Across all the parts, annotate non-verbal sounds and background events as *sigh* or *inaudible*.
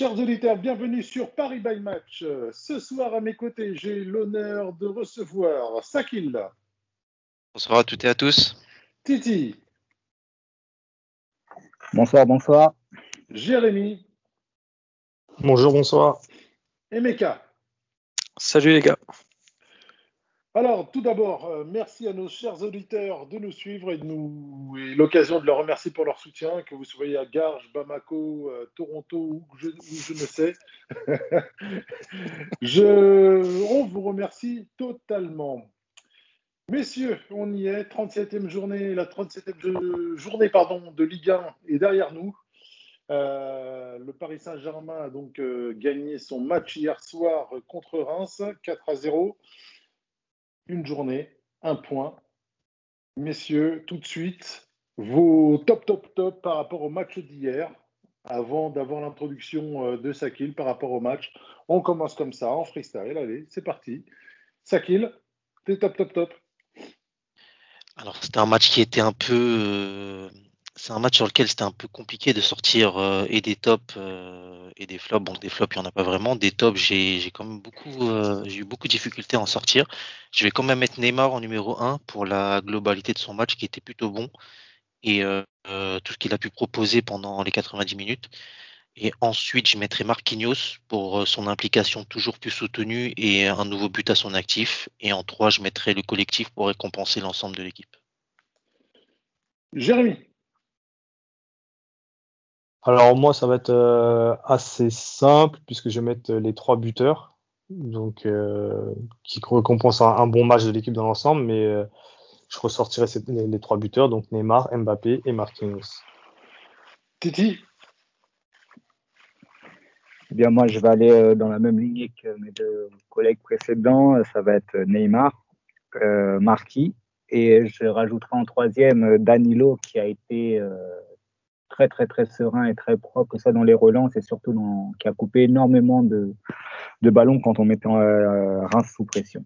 chers auditeurs, bienvenue sur Paris by Match. Ce soir, à mes côtés, j'ai l'honneur de recevoir Sakil, Bonsoir à toutes et à tous. Titi, Bonsoir, bonsoir. Jérémy Bonjour, bonsoir. et Meka. Salut les gars. Alors, tout d'abord, euh, merci à nos chers auditeurs de nous suivre et de nous et l'occasion de leur remercier pour leur soutien, que vous soyez à Garges, Bamako, euh, Toronto ou je, ou je ne sais. *laughs* je, on vous remercie totalement. Messieurs, on y est, 37e journée, la 37e jo- journée pardon, de Ligue 1 est derrière nous. Euh, le Paris Saint-Germain a donc gagné son match hier soir contre Reims, 4 à 0 une journée, un point. Messieurs, tout de suite, vos top, top, top par rapport au match d'hier, avant d'avoir l'introduction euh, de Sakil par rapport au match. On commence comme ça, en freestyle. Allez, c'est parti. Sakil, tes top, top, top. Alors c'était un match qui était un peu, euh, c'est un match sur lequel c'était un peu compliqué de sortir euh, et des tops euh, et des flops. Bon, des flops il y en a pas vraiment. Des tops euh, j'ai eu beaucoup de difficultés à en sortir. Je vais quand même mettre Neymar en numéro 1 pour la globalité de son match qui était plutôt bon et tout ce qu'il a pu proposer pendant les 90 minutes. Et ensuite je mettrai Marquinhos pour son implication toujours plus soutenue et un nouveau but à son actif. Et en 3 je mettrai le collectif pour récompenser l'ensemble de l'équipe. Jérémy, Alors moi, ça va être euh, assez simple puisque je vais mettre les trois buteurs, donc euh, qui récompensent un, un bon match de l'équipe dans l'ensemble, mais euh, je ressortirai ces- les, les trois buteurs, donc Neymar, Mbappé et Marquinhos. Titi, Eh bien, moi, je vais aller euh, dans la même lignée que mes deux collègues précédents. Euh, Ça va être Neymar, euh, Marquis, et je rajouterai en troisième euh, Danilo, qui a été euh, très, très, très serein et très propre, ça dans les relances et surtout dans, qui a coupé énormément de, ballons quand on mettait euh, Reims sous pression.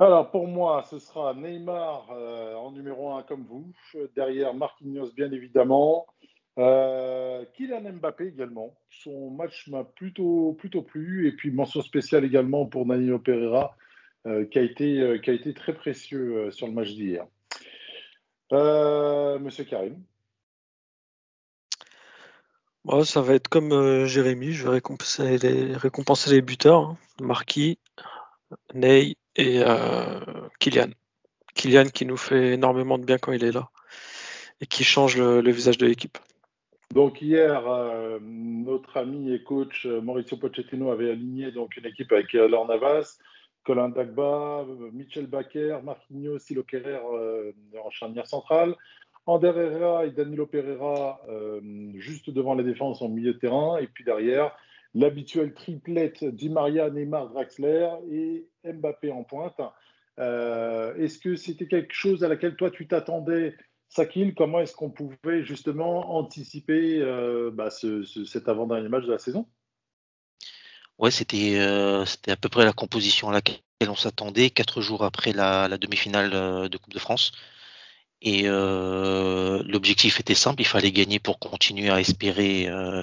Alors pour moi, ce sera Neymar euh, en numéro 1 comme vous. Derrière Marquinhos, bien évidemment. Euh, Kylian Mbappé également. Son match m'a plutôt, plutôt plu. Et puis mention spéciale également pour Danilo Pereira, euh, qui, a été, qui a été très précieux sur le match d'hier. Monsieur Karim. Bon, ça va être comme euh, Jérémy, je vais récompenser les, buteurs, hein. Marquis, Ney et euh, Kylian. Kylian qui nous fait énormément de bien quand il est là et qui change le, visage de l'équipe. Donc hier, euh, notre ami et coach euh, Mauricio Pochettino avait aligné donc une équipe avec Laure Navas, Colin Dagba, Michel Baker, Marquinhos, Silo Kerrer en charnière centrale, Ander Herrera et Danilo Pereira euh, juste devant la défense en milieu de terrain, et puis derrière l'habituelle triplette Di Maria, Neymar, Draxler et Mbappé en pointe. Euh, Est-ce que c'était quelque chose à laquelle toi tu t'attendais Sakil, comment est-ce qu'on pouvait justement anticiper euh, bah, ce- ce- cet avant-dernier match de la saison? Ouais, c'était euh, c'était à peu près la composition à laquelle on s'attendait quatre jours après la, demi-finale de Coupe de France. Et euh, l'objectif était simple, il fallait gagner pour continuer à espérer euh,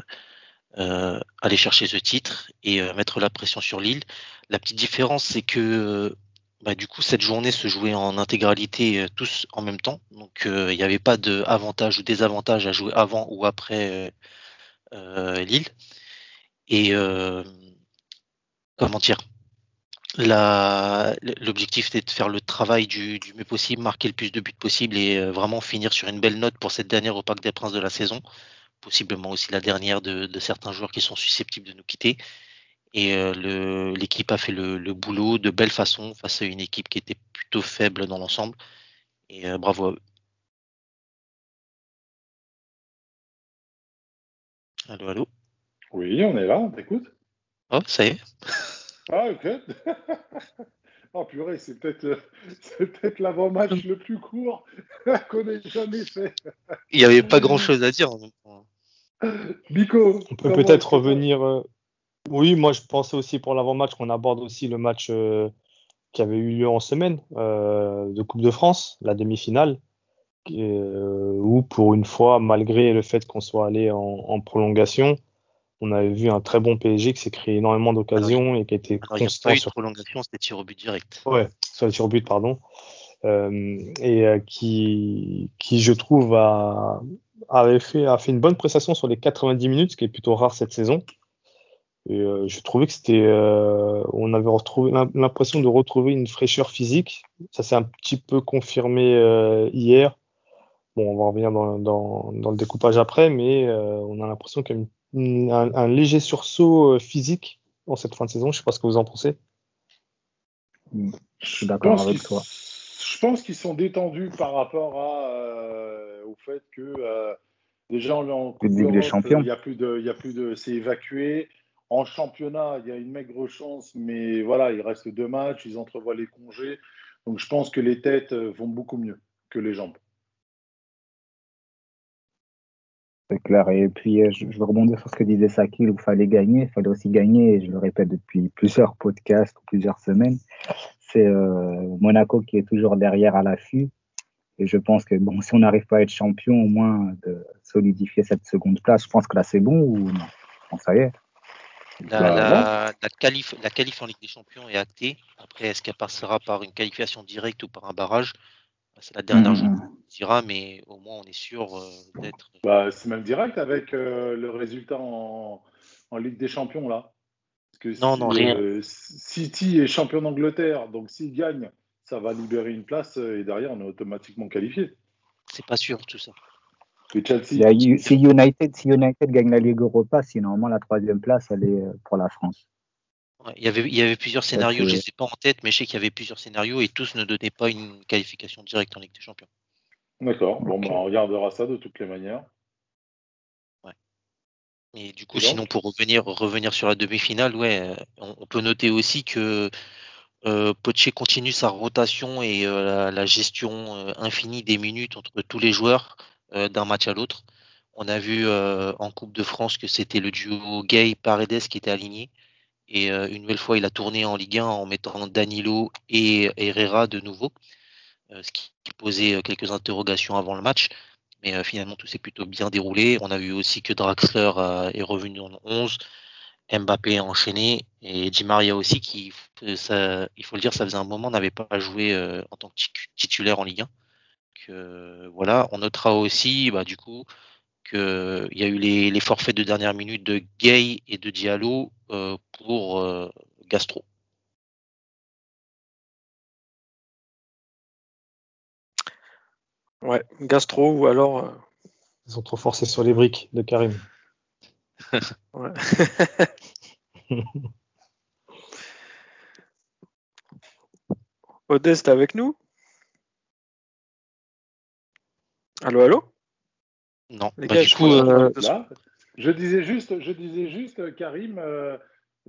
euh, aller chercher ce titre et mettre la pression sur Lille. La petite différence, c'est que bah, du coup cette journée se jouait en intégralité tous en même temps, donc il n'y avait pas de avantage ou désavantage à jouer avant ou après euh, Lille. Et comment dire? L'objectif était de faire le travail du, du mieux possible, marquer le plus de buts possible et euh, vraiment finir sur une belle note pour cette dernière au Parc des Princes de la saison, possiblement aussi la dernière de, de certains joueurs qui sont susceptibles de nous quitter. Et euh, l'équipe a fait le, le boulot de belle façon face à une équipe qui était plutôt faible dans l'ensemble. Et euh, bravo à eux. Allô, allô? Oui, on est là, on t'écoute. Oh, ça y est. Ah, ok. *laughs* Oh purée, c'est peut-être c'est peut-être l'avant-match le plus court *laughs* qu'on ait jamais fait. Il n'y avait pas *laughs* grand-chose à dire temps. Nico, On peut peut-être revenir. euh, Oui, moi je pensais aussi pour l'avant-match qu'on aborde aussi le match euh, qui avait eu lieu en semaine euh, de Coupe de France, la demi-finale, euh, où pour une fois, malgré le fait qu'on soit allé en, en prolongation, on avait vu un très bon PSG qui s'est créé énormément d'occasions et qui a été Alors, il n'y a constant pas eu de sur prolongation, c'était tir au but direct. Ouais, sur les tirs au but, pardon. Euh, et euh, qui, qui, je trouve, a, avait fait, a fait une bonne prestation sur les 90 minutes, ce qui est plutôt rare cette saison. Et euh, je trouvais que c'était, on avait retrouvé l'im- l'impression de retrouver une fraîcheur physique. Ça s'est un petit peu confirmé hier. Bon, on va revenir dans, dans, dans le découpage après, mais on a l'impression qu'il y a une- un, un léger sursaut euh, physique en cette fin de saison. Je sais pas ce que vous en pensez. Je suis d'accord avec toi. Je pense qu'ils sont détendus par rapport à, euh, au fait que euh, déjà en, en Coupe de Ligue des Champions. il y a plus de, il y a plus de, c'est évacué. En championnat, il y a une maigre chance, mais voilà, il reste deux matchs, ils entrevoient les congés. Donc je pense que les têtes vont beaucoup mieux que les jambes. C'est clair. Et puis, euh, je, je veux rebondir sur ce que disait Sakil, où il fallait gagner. Il fallait aussi gagner, et je le répète depuis plusieurs podcasts ou plusieurs semaines. C'est euh, Monaco qui est toujours derrière à l'affût. Et je pense que bon, si on n'arrive pas à être champion, au moins de solidifier cette seconde place, je pense que là c'est bon ou non? Bon, ça y est. La, Bah, la, la qualif, la qualif en Ligue des Champions est actée. Après, est-ce qu'elle passera par une qualification directe ou par un barrage? C'est la dernière Mhm. journée qui dira, mais au moins on est sûr euh, d'être. Bah, c'est même direct avec euh, le résultat en, en Ligue des Champions là. Parce que Non, si- non, rien. euh, City est champion d'Angleterre, donc s'il gagne, ça va libérer une place euh, et derrière on est automatiquement qualifié. C'est pas sûr tout ça. Et Chelsea, a si, United, si United gagne la Ligue Europa, si normalement la troisième place, elle est euh, pour la France. Ouais, il, y avait, il y avait plusieurs scénarios, je ne les ai pas en tête, mais je sais qu'il y avait plusieurs scénarios et tous ne donnaient pas une qualification directe en Ligue des Champions. D'accord, bon, bah, on regardera ça de toutes les manières. Et du coup, Et sinon, pour revenir, revenir sur la demi-finale, ouais, euh, on, on peut noter aussi que euh, Poche continue sa rotation et euh, la, la gestion euh, infinie des minutes entre tous les joueurs euh, d'un match à l'autre. On a vu euh, en Coupe de France que c'était le duo Gay-Paredes qui était aligné. Et euh, une nouvelle fois, il a tourné en Ligue 1 en mettant Danilo et Herrera de nouveau, euh, ce qui posait euh, quelques interrogations avant le match. Mais finalement, tout s'est plutôt bien déroulé. On a vu aussi que Draxler est revenu en 11, Mbappé enchaîné et Di Maria aussi, qui, il faut le dire, ça faisait un moment, n'avait pas joué en tant que titulaire en Ligue 1. Donc, voilà, on notera aussi, bah, du coup, qu'il y a eu les, les forfaits de dernière minute de Gay et de Diallo euh, pour euh, Gastro. Ouais, gastro ou alors. euh, Ils sont trop forcés sur les briques de Karim. *laughs* ouais. *laughs* Odès, t'es avec nous? Allô, allô? Non, Les bah, gars, du je coup, euh, euh, Là, je disais juste, je disais juste, Karim. euh,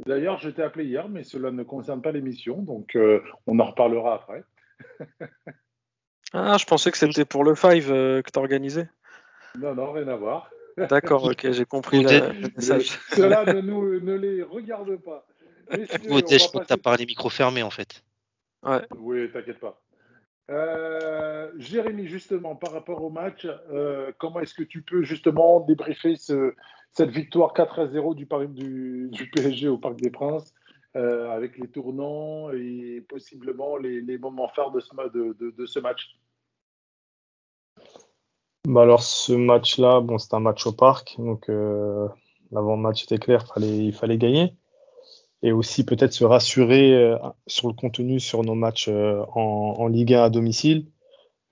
D'ailleurs, je t'ai appelé hier, mais cela ne concerne pas l'émission, donc euh, on en reparlera après. Ah, je pensais que c'était pour le Five euh, que t'organisais. Non, non, rien à voir. D'accord, ok, j'ai compris la- le message. *laughs* Cela ne, nous, ne les regarde pas. Messieurs, je crois que passer- t'as parlé micro fermé en fait. Ouais. Oui, t'inquiète pas. Jérémy, justement, par rapport au match, euh, comment est-ce que tu peux justement débriefer ce- cette victoire 4 à 0 du, du, PSG au Parc des Princes euh, avec les tournants et possiblement les, moments phares de ce, match? Bah alors ce match-là, bon, c'est un match au parc, donc euh, l'avant-match était clair, il fallait gagner. Et aussi peut-être se rassurer sur le contenu sur nos matchs en, en Ligue 1 à domicile,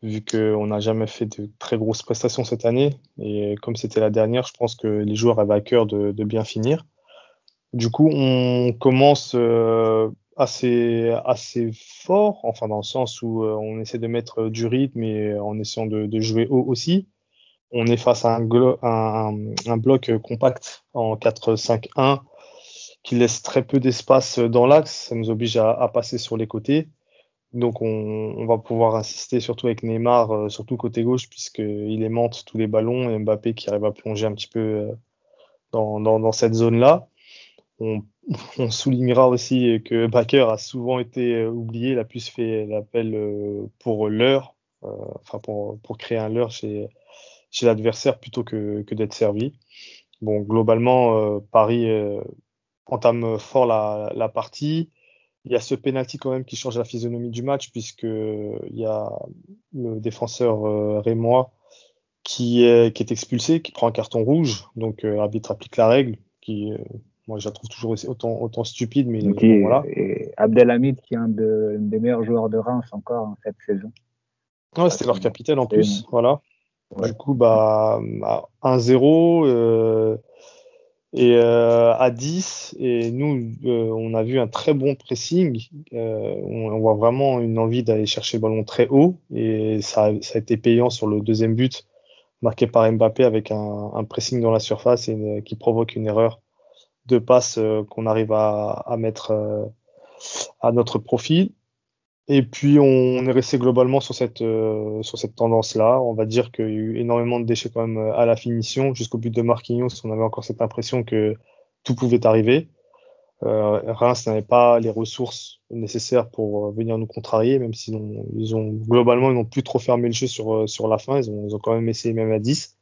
vu qu'on n'a jamais fait de très grosses prestations cette année. Et comme c'était la dernière, je pense que les joueurs avaient à cœur de, bien finir. Du coup, on commence euh, assez, fort, enfin dans le sens où euh, on essaie de mettre du rythme et en essayant de, jouer haut aussi. On est face à un, bloc compact en 4-5-1 qui laisse très peu d'espace dans l'axe. Ça nous oblige à passer sur les côtés. Donc on, va pouvoir insister surtout avec Neymar, euh, surtout côté gauche, puisqu'il aimante tous les ballons et Mbappé qui arrive à plonger un petit peu euh, dans, dans, cette zone-là. On, *laughs* on, soulignera aussi que Baker a souvent été euh, oublié, il a plus fait l'appel pour l'heure, enfin pour, pour créer un leurre chez, chez l'adversaire plutôt que, que d'être servi. Bon, globalement, Paris entame fort la, la partie il y a ce penalty quand même qui change la physionomie du match puisque il y a le défenseur euh, rémois qui est, qui est expulsé, qui prend un carton rouge. Donc euh, l'arbitre applique la règle qui euh, moi je la trouve toujours autant, autant stupide mais voilà. Et Abdelhamid qui est un des meilleurs joueurs de Reims encore en cette saison. Ouais, c'était leur capitaine en plus, voilà. Du coup bah 1-0 et euh, à 10 et nous euh, on a vu un très bon pressing. Euh, on, voit vraiment une envie d'aller chercher le ballon très haut. Et ça, ça, a été payant sur le deuxième but marqué par Mbappé avec un, un pressing dans la surface et qui provoque une erreur de passe euh, qu'on arrive à, à mettre à notre profit et puis on est resté globalement sur cette euh, sur cette tendance-là. On va dire qu'il y a eu énormément de déchets quand même euh, à la finition jusqu'au but de Marquinhos. On avait encore cette impression que tout pouvait arriver. Euh, Reims n'avait pas les ressources nécessaires pour euh, venir nous contrarier, même si ils ont globalement ils n'ont plus trop fermé le jeu sur sur la fin. Ils ont, ils ont quand même essayé même à 10.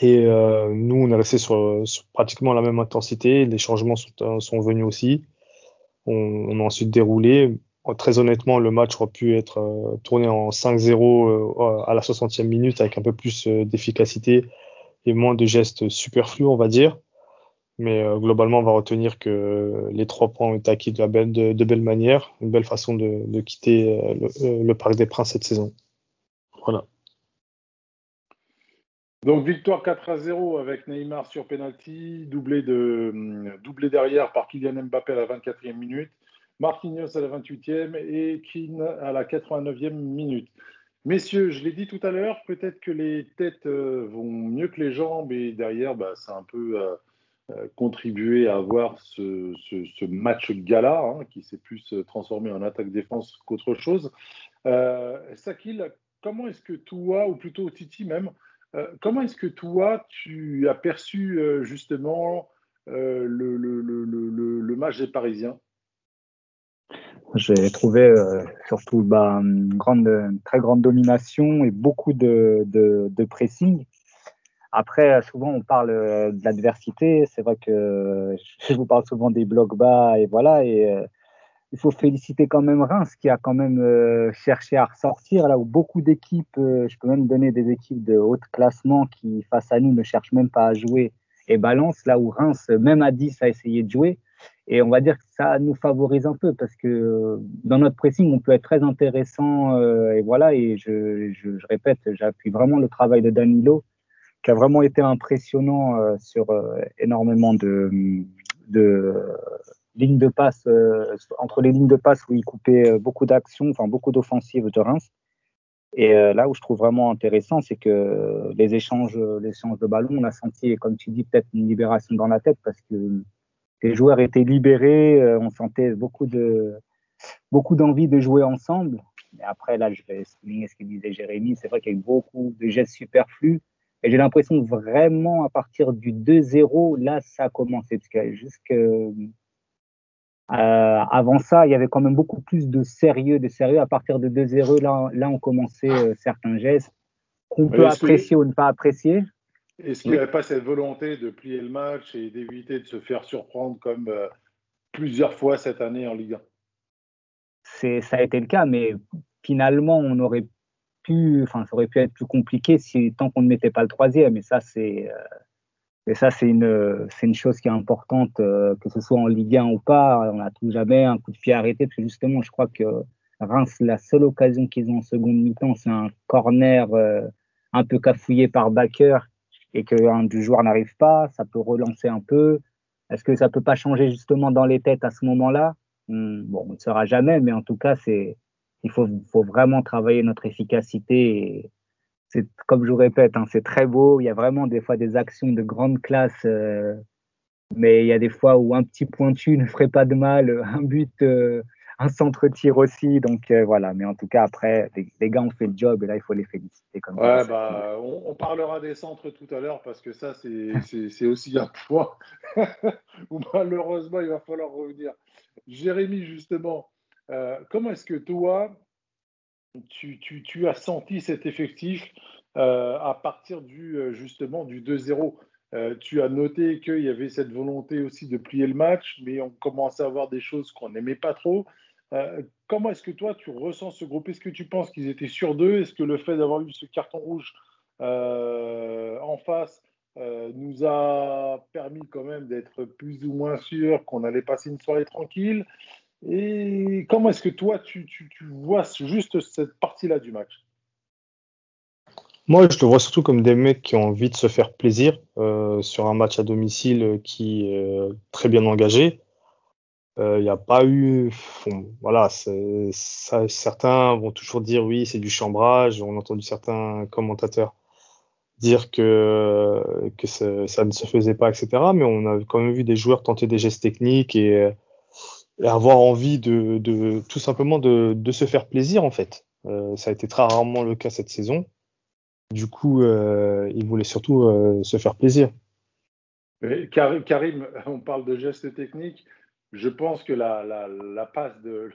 Et euh, nous on est resté sur, sur, pratiquement la même intensité. Les changements sont, sont venus aussi. On, on a ensuite déroulé très honnêtement, le match aurait pu être euh, tourné en 5-0 euh, à la 60e minute avec un peu plus euh, d'efficacité et moins de gestes superflus, on va dire. Mais globalement, on va retenir que les trois points ont été acquis de, belle, de, belle manière, une belle façon de, quitter le, Parc des Princes cette saison. Voilà. Donc victoire 4 à 0 avec Neymar sur penalty, doublé, doublé derrière par Kylian Mbappé à la 24e minute. Marquinhos à la 28e et Keane à la 89e minute. Messieurs, je l'ai dit tout à l'heure, peut-être que les têtes euh, vont mieux que les jambes et derrière, bah, ça a un peu euh, euh, contribué à avoir ce, match gala hein, qui s'est plus transformé en attaque-défense qu'autre chose. Sakil, comment est-ce que toi, ou plutôt Titi même, comment est-ce que toi, tu as perçu justement le, le match des Parisiens? J'ai trouvé euh, surtout bah, une, très grande domination et beaucoup de, pressing. Après, souvent, on parle euh, de l'adversité. C'est vrai que *laughs* je vous parle souvent des blocs bas et voilà. Et euh, il faut féliciter quand même Reims qui a quand même cherché à ressortir là où beaucoup d'équipes, je peux même donner des équipes de haut classement qui, face à nous, ne cherchent même pas à jouer et balance là où Reims, même à 10, a essayé de jouer. Et on va dire que ça nous favorise un peu parce que euh, dans notre pressing, on peut être très intéressant. Euh, et voilà, et je, je, je répète, j'appuie vraiment le travail de Danilo, qui a vraiment été impressionnant euh, sur énormément de, de lignes de passe, entre les lignes de passe où il coupait beaucoup d'actions, enfin beaucoup d'offensives de Reims. Et là où je trouve vraiment intéressant, c'est que les échanges, les échanges de ballons, on a senti, comme tu dis, peut-être une libération dans la tête parce que les joueurs étaient libérés, euh, on sentait beaucoup de beaucoup d'envie de jouer ensemble. Mais après, là, je vais souligner ce que disait Jérémy. C'est vrai qu'il y a eu beaucoup de gestes superflus. Et j'ai l'impression que vraiment, à partir du 2-0, là, ça a commencé. Parce que jusque, euh, avant ça, il y avait quand même beaucoup plus de sérieux. De sérieux. À partir de 2-0, là, là, on commençait euh, certains gestes qu'on peut apprécier ou ne pas apprécier. Est-ce qu'il n'y avait pas cette volonté de plier le match et d'éviter de se faire surprendre comme euh, plusieurs fois cette année en Ligue 1 Ça a été le cas, mais finalement, on aurait pu, enfin, ça aurait pu être plus compliqué si tant qu'on ne mettait pas le troisième. Et ça, c'est euh, ça, c'est une, c'est une chose qui est importante, euh, que ce soit en Ligue 1 ou pas. On n'a tout jamais un coup de pied arrêté, parce que justement, je crois que Reims, la seule occasion qu'ils ont en seconde mi-temps, c'est un corner un peu cafouillé par Baker et qu'un du joueur n'arrive pas, ça peut relancer un peu. Est-ce que ça peut pas changer justement dans les têtes à ce moment-là? Hmm, Bon, on ne saura jamais, mais en tout cas, c'est il faut, faut vraiment travailler notre efficacité. C'est comme je vous répète, hein, c'est très beau. Il y a vraiment des fois des actions de grande classe, euh, mais il y a des fois où un petit pointu *laughs* ne ferait pas de mal. Un but, euh, un centre-tir aussi. Donc euh, voilà, mais en tout cas, après, les, gars ont fait le job et là, il faut les féliciter. Comme ouais, bah, on, parlera des centres tout à l'heure parce que ça, c'est aussi un point *laughs* où malheureusement, il va falloir revenir. Jérémy, justement, euh, comment est-ce que toi, tu, tu, tu, as senti cet effectif euh, à partir du, justement du 2-0 euh, tu as noté qu'il y avait cette volonté aussi de plier le match, mais on commençait à voir des choses qu'on n'aimait pas trop. Euh, comment est-ce que toi, tu ressens ce groupe? Est-ce que tu penses qu'ils étaient sur deux? Est-ce que le fait d'avoir eu ce carton rouge euh, en face nous a permis quand même d'être plus ou moins sûr qu'on allait passer une soirée tranquille? Et comment est-ce que toi, tu vois juste cette partie-là du match? Moi, je le vois surtout comme des mecs qui ont envie de se faire plaisir euh, sur un match à domicile qui est euh, très bien engagé. Il euh, n'y a pas eu, voilà, certains vont toujours dire oui, c'est du chambrage. On a entendu certains commentateurs dire que que ça, ne se faisait pas, etc. Mais on a quand même vu des joueurs tenter des gestes techniques et, avoir envie de, tout simplement de, se faire plaisir en fait. ça a été très rarement le cas cette saison. Du coup, euh, il voulait surtout euh, se faire plaisir. Karim, on parle de gestes techniques. Je pense que la, passe de,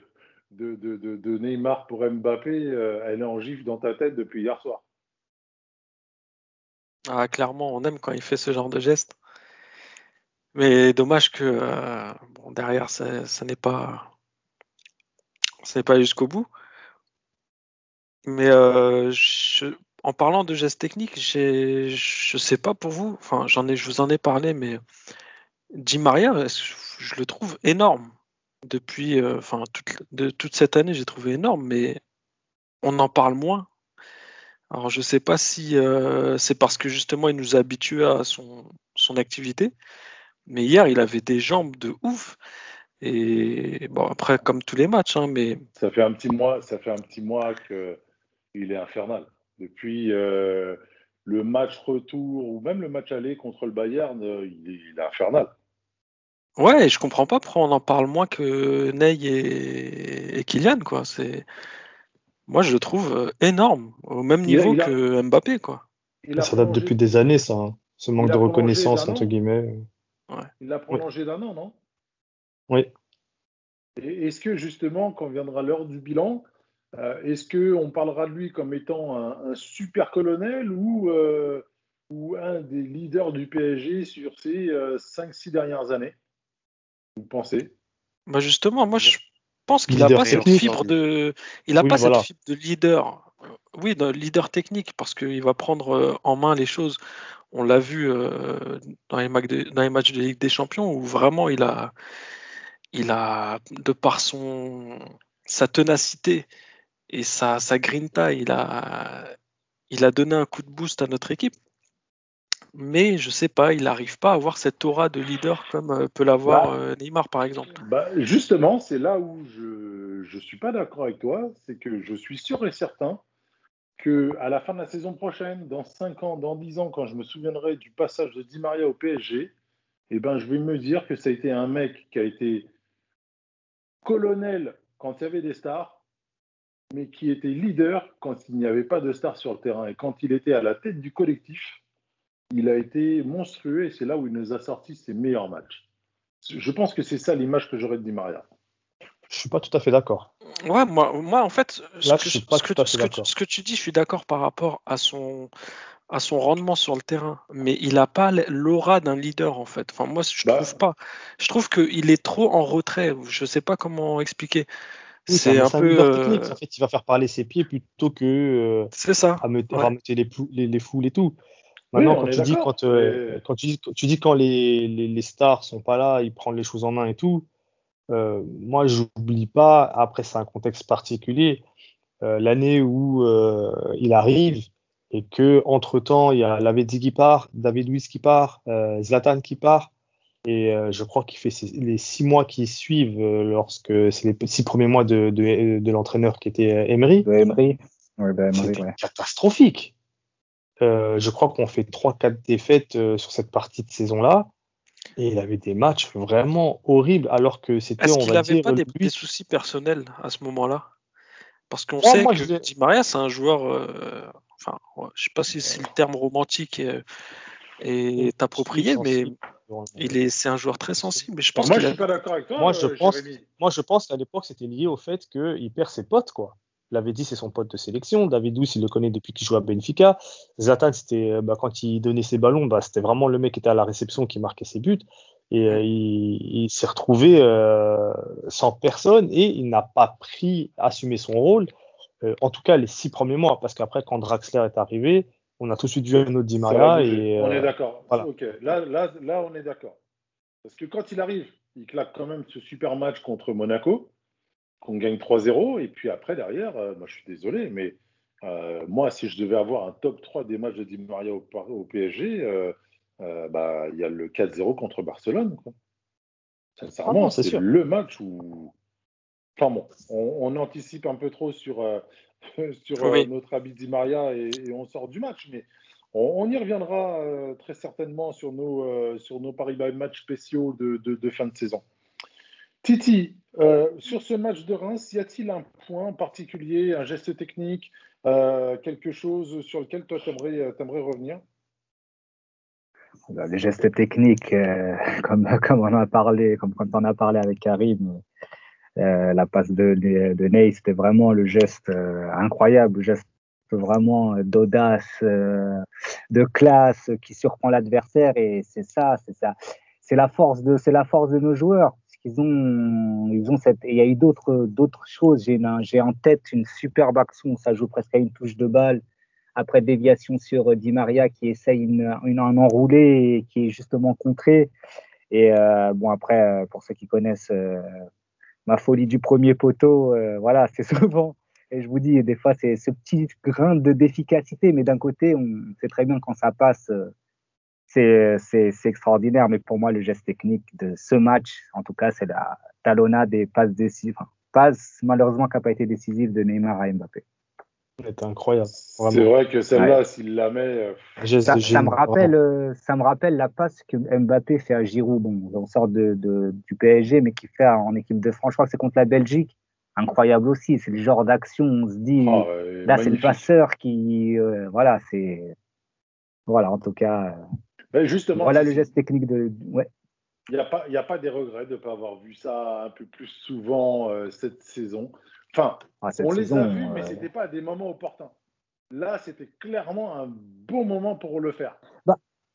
Neymar pour Mbappé, euh, elle est en gifle dans ta tête depuis hier soir. Ah, clairement, on aime quand il fait ce genre de gestes. Mais dommage que bon, derrière, ça, n'est pas, jusqu'au bout. Mais je, en parlant de gestes techniques, je sais pas pour vous, enfin j'en ai, je vous en ai parlé, mais Di Maria, je le trouve énorme depuis, euh, enfin toute, de, toute cette année, j'ai trouvé énorme, mais on en parle moins. Alors je sais pas si euh, c'est parce que justement il nous a habitués à son, son activité, mais hier il avait des jambes de ouf. Et bon après comme tous les matchs, hein, mais ça fait un petit mois, ça fait un petit mois que il est infernal. Depuis euh, le match retour ou même le match aller contre le Bayern, euh, il est, infernal. Ouais, je comprends pas pourquoi on en parle moins que Ney et, Kylian, quoi. C'est moi je le trouve euh, énorme, au même niveau que Mbappé, quoi. Ça date depuis des années, ça, hein. ce manque de reconnaissance entre guillemets. Il l'a prolongé d'un an, non? Oui. Est-ce que justement, quand viendra l'heure du bilan, euh, est-ce qu'on parlera de lui comme étant un, super colonel ou, euh, ou, un des leaders du PSG sur ces 5-6 euh, dernières années? Vous pensez? Bah Justement, moi je pense qu'il n'a pas cette fibre de, il a pas cette fibre de leader. Oui, de leader technique parce qu'il va prendre en main les choses. On l'a vu dans, les matchs de, dans les matchs de Ligue des Champions où vraiment il a, il a de par son sa ténacité et sa, sa grinta, il a, il a donné un coup de boost à notre équipe. Mais je sais pas, il n'arrive pas à avoir cette aura de leader comme euh, peut l'avoir bah, euh, Neymar par exemple. Bah, justement, c'est là où je ne suis pas d'accord avec toi, c'est que je suis sûr et certain que à la fin de la saison prochaine, dans 5 ans, dans 10 ans, quand je me souviendrai du passage de Di Maria au PSG, eh ben, je vais me dire que ça a été un mec qui a été colonel quand il y avait des stars, mais qui était leader quand il n'y avait pas de star sur le terrain. Et quand il était à la tête du collectif, il a été monstrueux et c'est là où il nous a sorti ses meilleurs matchs. Je pense que c'est ça l'image que j'aurais de Di Maria. Je suis pas tout à fait d'accord. Ouais, moi, moi en fait, ce, que, tu dis, je suis d'accord par rapport à son, à son rendement sur le terrain, mais il n'a pas l'aura d'un leader en fait. Enfin, moi, je bah, trouve pas. Je trouve qu'il est trop en retrait. Je sais pas comment expliquer c'est un, peu. Euh, en fait, il va faire parler ses pieds plutôt que. Euh, c'est ça. À me, les, les, les, foules et tout. Maintenant, quand, tu dis, quand, euh, quand tu dis, tu dis quand les, les, les, stars sont pas là, ils prennent les choses en main et tout. Euh, moi, j'oublie pas. Après, c'est un contexte particulier. L'année où il arrive et que entre temps, il y a Lavezzi qui part, David Luiz qui part, Zlatan qui part. Et euh, je crois qu'il fait les six mois qui suivent, euh, lorsque c'est les six premiers mois de, de, de l'entraîneur qui était euh, Emery. Emery. Ouais, bah, catastrophique. Je crois qu'on fait trois, quatre défaites sur cette partie de saison-là. Et il avait des matchs vraiment horribles, alors que c'était, Est-ce on qu'il va n'avait dire, pas des, soucis personnels à ce moment-là? Parce qu'on Ouais, sait moi, que je- Di Maria, c'est un joueur. euh, enfin, ouais, je sais pas si, si le terme romantique est, est approprié, mais il est, c'est un joueur très sensible. Mais je pense Moi, je a- suis pas d'accord avec toi. Moi, je euh, pense- Jérémy. Moi, je pense qu'à l'époque, c'était lié au fait qu'il perd ses potes, quoi. Il avait dit c'est son pote de sélection. David Douce, il le connaît depuis qu'il joue à Benfica. Zlatan, c'était euh, bah, quand il donnait ses ballons, bah, c'était vraiment le mec qui était à la réception qui marquait ses buts. Et euh, il, il s'est retrouvé euh, sans personne et il n'a pas pris, assumé son rôle. euh, en tout cas, les six premiers mois, parce qu'après, quand Draxler est arrivé, on a tout de suite vu un autre Di Maria et on est d'accord. voilà. Là, là, là, on est d'accord. Parce que quand il arrive, il claque quand même ce super match contre Monaco, qu'on gagne 3-0, et puis après, derrière, euh, moi je suis désolé, mais euh, moi, si je devais avoir un top 3 des matchs de Di Maria au, au PSG, euh, euh, bah, il y a le 4-0 contre Barcelone. Quoi. Sincèrement, Ah c'est le match où. Enfin bon, on, on anticipe un peu trop sur, *laughs* sur Oui. notre habit Di Maria et, et on sort du match, mais on, on y reviendra très certainement sur nos, sur nos Paris by Match spéciaux de, de- de fin de saison. Titi, euh, sur ce match de Reims, y a-t-il un point en particulier, un geste technique, euh, quelque chose sur lequel toi t'aimerais, t'aimerais revenir? Bah, Les gestes techniques, euh, *laughs* comme, comme on a parlé, comme quand on a parlé avec Karim, euh, la passe de, Ney, c'était vraiment le geste euh, incroyable, le geste vraiment euh, d'audace, euh, de classe qui surprend l'adversaire et c'est ça, c'est ça, c'est la force de nos joueurs. Qu'ils ont, ils ont cette, et il y a eu d'autres, d'autres choses. J'ai, j'ai en tête une superbe action, ça joue presque à une touche de balle après déviation sur euh, Di Maria qui essaye une, un enroulé et qui est justement contré. Et euh, bon, après, euh, pour ceux qui connaissent ma folie du premier poteau, voilà, *laughs* c'est souvent, et je vous dis, des fois, c'est ce petit grain de d'efficacité, mais d'un côté, on sait très bien quand ça passe, c'est c'est- c'est extraordinaire. Mais pour moi, le geste technique de ce match, en tout cas, c'est la talonnade des passes décisives. Enfin, passe malheureusement qui n'a pas été décisive de Neymar à Mbappé. C'était incroyable. C'est vrai que celle-là, s'il la met, euh, Ça, me rappelle, euh, ça me rappelle la passe que Mbappé fait à Giroud, bon, on sort de, de- du PSG, mais qui fait en équipe de France. Je crois que c'est contre la Belgique. Incroyable aussi. C'est le genre d'action, on se dit, oh, euh, là, c'est le passeur qui, euh, voilà, c'est, voilà, en tout cas, euh, Ben, justement, voilà le geste technique de, ouais. Il n'y a, pas- il y a pas des regrets de ne pas avoir vu ça un peu plus souvent euh, cette saison. Enfin, Ah, cette on les a vus, mais euh, ce n'était pas à des moments opportuns. Là, c'était clairement un bon moment pour le faire.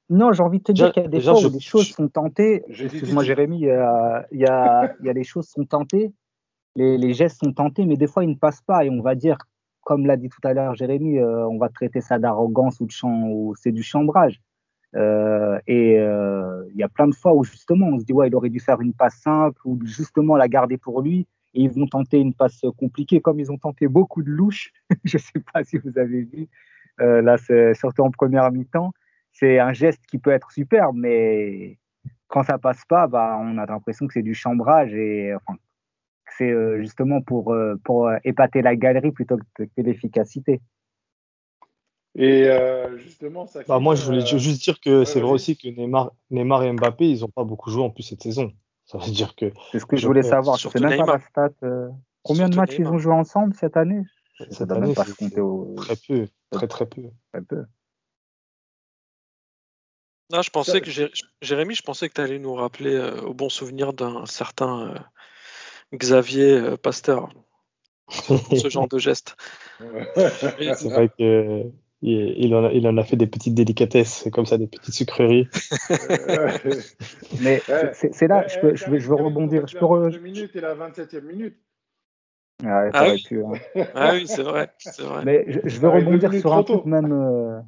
Non, j'ai envie de te dire qu'il y a des fois je- où les choses je- sont tentées. Excuse-moi. Jérémy, il y a, il y, a, *laughs* il y a les choses sont tentées, les, les gestes sont tentés, mais des fois ils ne passent pas. Et on va dire, comme l'a dit tout à l'heure Jérémy, euh, on va traiter ça d'arrogance ou de champ, ou c'est du chambrage. Euh, et euh, il y a plein de fois où justement on se dit ouais, il aurait dû faire une passe simple ou justement la garder pour lui. Et ils vont tenter une passe compliquée, comme ils ont tenté beaucoup de louches. *laughs* Je ne sais pas si vous avez vu. Euh, là, surtout en première mi-temps c'est un geste qui peut être superbe, mais quand ça passe pas, bah, on a l'impression que c'est du chambrage et enfin, c'est euh, justement pour, pour épater la galerie plutôt que l'efficacité. Et euh, justement, ça. Bah, moi, je voulais euh, juste dire que c'est vrai aussi que Neymar, Neymar et Mbappé, ils n'ont pas beaucoup joué en plus cette saison. Ça veut dire que C'est ce que je voulais savoir. Je sais même pas Neymar. la stat. euh, combien de matchs ils ont joué ensemble cette année? Cette même année, pas compter au très peu, très très peu. très peu. Non, je pensais que Jé- Jérémy, je pensais que tu allais nous rappeler euh, au bon souvenir d'un certain euh, Xavier euh, Pasteur pour *laughs* ce genre de geste. *laughs* C'est vrai que il, il en a, il en a fait des petites délicatesses, c'est comme ça, des petites sucreries. *laughs* Mais c'est là, je, peux, je, veux, je veux Karim, rebondir. on Je peux re- minutes et la 27e minute. Ah oui. pu, hein. Ah oui, c'est vrai. Mais je, je veux deux rebondir sur un truc même. euh,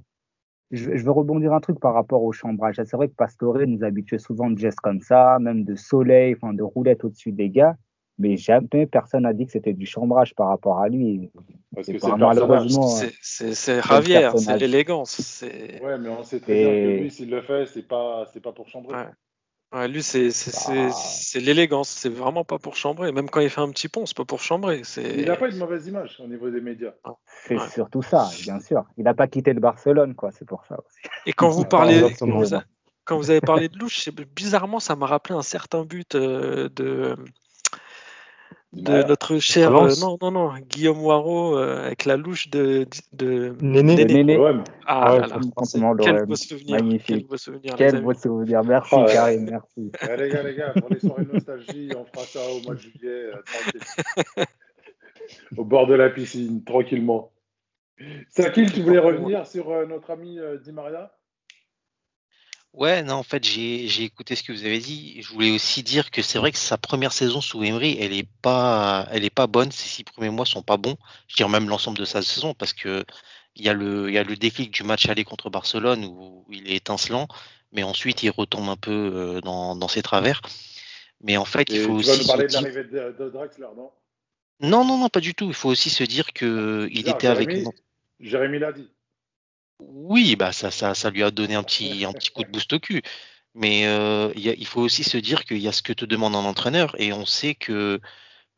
je, je veux rebondir un truc par rapport au chambrage. C'est vrai que Pastore nous habituait souvent de gestes comme ça, même de soleil, enfin de roulettes au-dessus des gars. Mais jamais personne n'a dit que c'était du chambrage par rapport à lui. Parce que c'est malheureusement, C'est- C'est c'est Javier, c'est l'élégance. C'est Ouais, mais on sait très Et- bien que lui, s'il le fait, c'est pas, c'est pas pour chambrer. Ouais. ouais, lui, c'est c'est- c'est- Ah. c'est l'élégance. C'est vraiment pas pour chambrer. Même quand il fait un petit pont, c'est pas pour chambrer. C'est Il n'a pas une mauvaise image au niveau des médias. c'est Ouais. surtout ça, bien sûr. Il n'a pas quitté le Barcelone, quoi. C'est pour ça aussi. Et quand vous parlez, quand vous avez parlé de louche, bizarrement, ça m'a rappelé un certain but euh, de, de notre cher euh, non non non Guillaume Waro euh, avec la louche de de, Néné. Néné. Ah Ouais, là là, franchement, quel l'OM. beau souvenir, Magnifique. quel beau souvenir. Quel beau souvenir. Merci, Ah ouais. Karim, merci. *laughs* Eh, les gars, les gars, pour les soirées de nostalgie, on fera ça au mois de juillet, euh, tranquille. *laughs* Au bord de la piscine, tranquillement. Sakil, tu voulais revenir sur euh, notre ami euh, Di Maria? Ouais, non, en fait, j'ai j'ai écouté ce que vous avez dit. Je voulais aussi dire que c'est vrai que sa première saison sous Emery, elle est pas, elle est pas bonne. Ses six premiers mois sont pas bons. Je dirais même l'ensemble de sa saison parce que il y a le, il y a le déclic du match aller contre Barcelone où il est étincelant, mais ensuite il retombe un peu euh, dans, dans ses travers. Mais en fait, il faut tu vas aussi nous parler de l'arrivée de, de Draxler, non? Non, non, non, pas du tout. Il faut aussi se dire que il Bizarre, était avec. Jérémy l'a dit. Oui, bah ça, ça, lui a donné un petit, coup de boost au cul. Mais euh, il faut aussi se dire qu'il y a ce que te demande un entraîneur et on sait que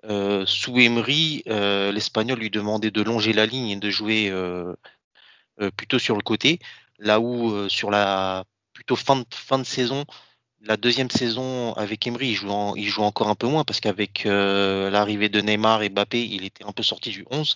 euh, sous Emery, euh, l'Espagnol lui demandait de longer la ligne et de jouer plutôt sur le côté, là où sur la plutôt fin de, saison, la deuxième saison avec Emery, il joue, encore un peu moins parce qu'avec l'arrivée de Neymar et Mbappé, il était un peu sorti du 11.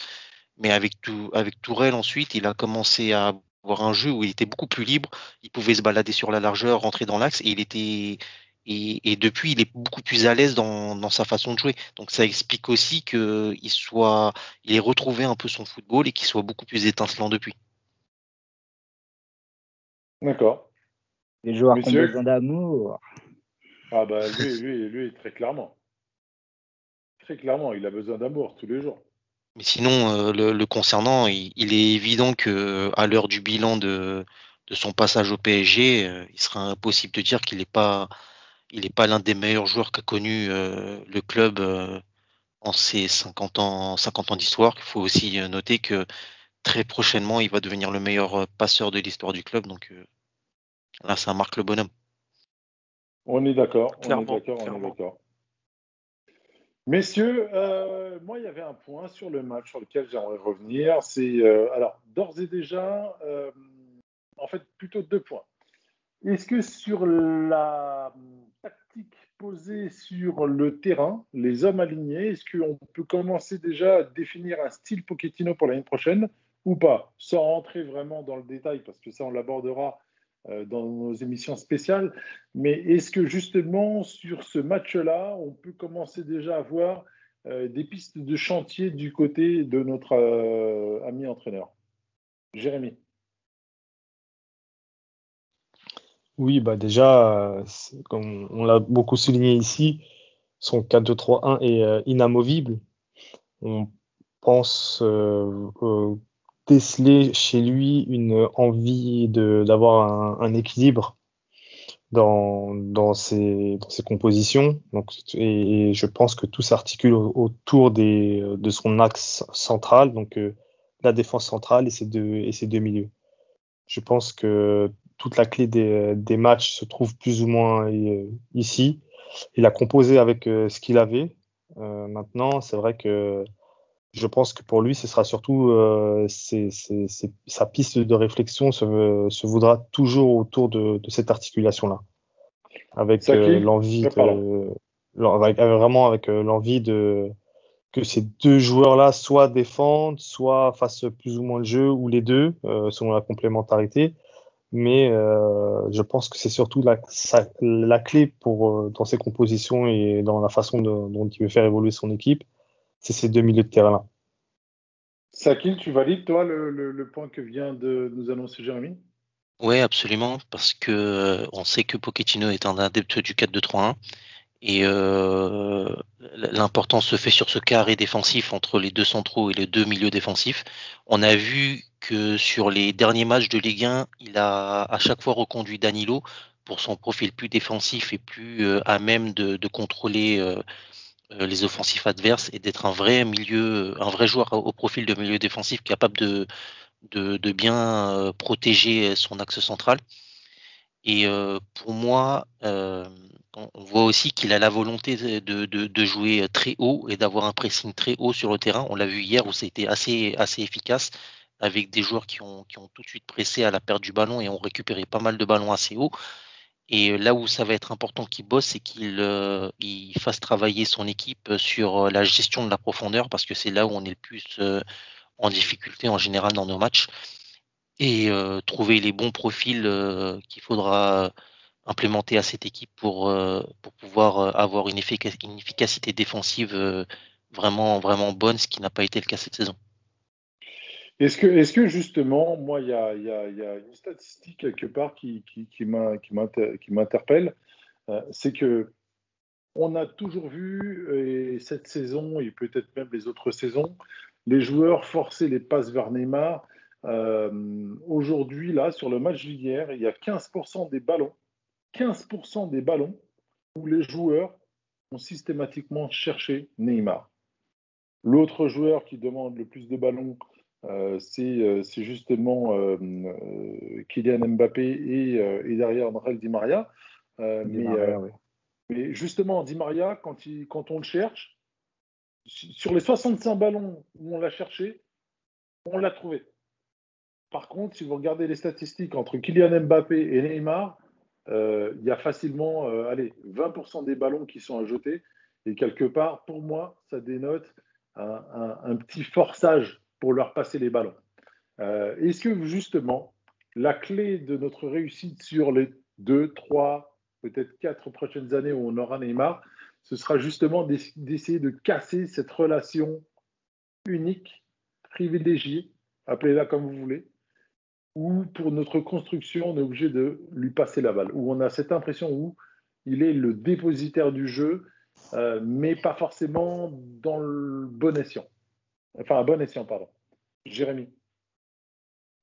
Mais avec, tout, avec Tourelle ensuite, il a commencé à avoir un jeu où il était beaucoup plus libre. Il pouvait se balader sur la largeur, rentrer dans l'axe et il était et, et depuis il est beaucoup plus à l'aise dans, dans sa façon de jouer. Donc ça explique aussi que il soit, il ait retrouvé un peu son football et qu'il soit beaucoup plus étincelant depuis. D'accord. Les joueurs qui ont besoin d'amour. Ah bah lui, lui, lui, très clairement. Très clairement, il a besoin d'amour tous les jours. Mais sinon, euh, le, le concernant, il, il est évident que à l'heure du bilan de, de son passage au PSG, euh, il sera impossible de dire qu'il n'est pas, il n'est pas l'un des meilleurs joueurs qu'a connu euh, le club euh, en ses 50 ans, 50 ans d'histoire. Il faut aussi euh, noter que très prochainement, il va devenir le meilleur euh, passeur de l'histoire du club. Donc euh, là, ça marque le bonhomme. On est d'accord, on est Clairement, d'accord, on est clairement. d'accord. Messieurs, euh, moi, il y avait un point sur le match sur lequel j'aimerais revenir. C'est euh, alors d'ores et déjà, euh, en fait, plutôt deux points. Est-ce que sur la tactique posée sur le terrain, les hommes alignés, est-ce qu'on peut commencer déjà à définir un style Pochettino pour l'année prochaine ou pas, sans rentrer vraiment dans le détail, parce que ça, on l'abordera dans nos émissions spéciales. Mais est-ce que justement, sur ce match-là, on peut commencer déjà à voir euh, des pistes de chantier du côté de notre euh, ami entraîneur? Jérémy. Oui, bah déjà, euh, comme on l'a beaucoup souligné ici, son 4-2-3-1 est euh, inamovible. On pense euh, euh, déceler chez lui une envie d'avoir un, équilibre dans, dans ses, dans ses compositions. Donc, et, je pense que tout s'articule au- autour des, de son axe central, donc euh, la défense centrale et ses deux, et ses deux milieux. Je pense que toute la clé des, des matchs se trouve plus ou moins euh, ici. Il a composé avec euh, ce qu'il avait. Maintenant, c'est vrai que je pense que pour lui, ce sera surtout euh, sa piste de réflexion se, se voudra toujours autour de, de cette articulation-là, avec euh, l'envie avec- vraiment avec euh, l'envie de que ces deux joueurs-là soit défendent, soit fassent plus ou moins le jeu, ou les deux, euh, selon la complémentarité. Mais euh, je pense que c'est surtout la, sa- la clé pour dans ses compositions et dans la façon de- dont il veut faire évoluer son équipe, c'est ces deux milieux de terrain-là. Sakil, tu valides, toi, le, le- le point que vient de nous annoncer Jérémy? Ouais, absolument, parce que euh, on sait que Pochettino est un adepte du 4-2-3-1 et euh, l'important se fait sur ce carré défensif entre les deux centraux et les deux milieux défensifs. On a vu que sur les derniers matchs de Ligue 1, il a à chaque fois reconduit Danilo pour son profil plus défensif et plus euh, à même de, de contrôler euh, les offensifs adverses et d'être un vrai milieu, un vrai joueur au profil de milieu défensif capable de de, bien euh, protéger son axe central. Et euh, pour moi, euh, on, on voit aussi qu'il a la volonté de, de, de jouer très haut et d'avoir un pressing très haut sur le terrain. On l'a vu hier où c'était assez, assez efficace avec des joueurs qui ont, qui ont tout de suite pressé à la perte du ballon et ont récupéré pas mal de ballons assez haut. Et là où ça va être important qu'il bosse, c'est qu'il euh, fasse travailler son équipe sur la gestion de la profondeur, parce que c'est là où on est le plus euh, en difficulté en général dans nos matchs. Et euh, trouver les bons profils euh, qu'il faudra implémenter à cette équipe pour, euh, pour pouvoir euh, avoir une, une efficacité défensive euh, vraiment, vraiment bonne, ce qui n'a pas été le cas cette saison. Est-ce que, est que justement, moi, il y a, une statistique quelque part qui, qui, qui m'in- qui m'inter- qui m'interpelle, euh, c'est que on a toujours vu, et cette saison et peut-être même les autres saisons, les joueurs forcer les passes vers Neymar. Euh, Aujourd'hui, là, sur le match d'hier, il y a 15% des ballons, 15% des ballons où les joueurs ont systématiquement cherché Neymar. L'autre joueur qui demande le plus de ballons, euh, c'est euh, c'est justement euh, Kylian Mbappé et, et derrière André Di Maria. Di mais, Maria, oui. mais justement, Di Maria, quand, il, quand on le cherche, sur les 65 ballons où on l'a cherché, on l'a trouvé. Par contre, si vous regardez les statistiques entre Kylian Mbappé et Neymar, euh, il y a facilement euh, allez, 20% des ballons qui sont à jeter. Et quelque part, pour moi, ça dénote un, un- un petit forçage pour leur passer les ballons. Euh, Est-ce que justement, la clé de notre réussite sur les deux, trois, peut-être quatre prochaines années où on aura Neymar, ce sera justement d'ess- d'essayer de casser cette relation unique, privilégiée, appelez-la comme vous voulez, où pour notre construction, on est obligé de lui passer la balle, où on a cette impression où il est le dépositaire du jeu, euh, mais pas forcément dans le bon escient. Enfin, à bon escient, pardon. Jérémy.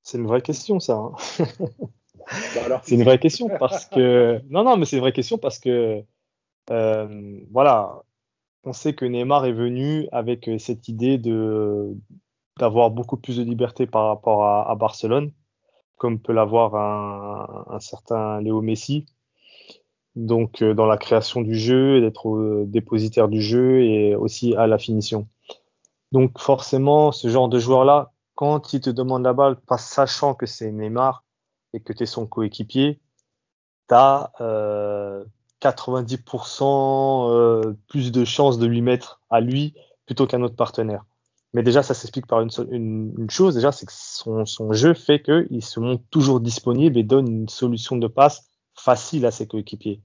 C'est une vraie question, ça. hein. *laughs* Bah C'est une vraie question parce que *laughs* non, non, mais c'est une vraie question parce que euh, voilà, on sait que Neymar est venu avec euh, cette idée de d'avoir beaucoup plus de liberté par rapport à, à Barcelone, comme peut l'avoir un, un certain Léo Messi. Donc euh, dans la création du jeu, d'être au dépositaire du jeu et aussi à la finition. Donc forcément, ce genre de joueur-là, quand il te demande la balle, pas sachant que c'est Neymar et que tu es son coéquipier, tu as euh, 90% euh, plus de chances de lui mettre à lui plutôt qu'à un autre partenaire. Mais déjà, ça s'explique par une, chose, déjà, c'est que son, son jeu fait qu'il se montre toujours disponible et donne une solution de passe facile à ses coéquipiers.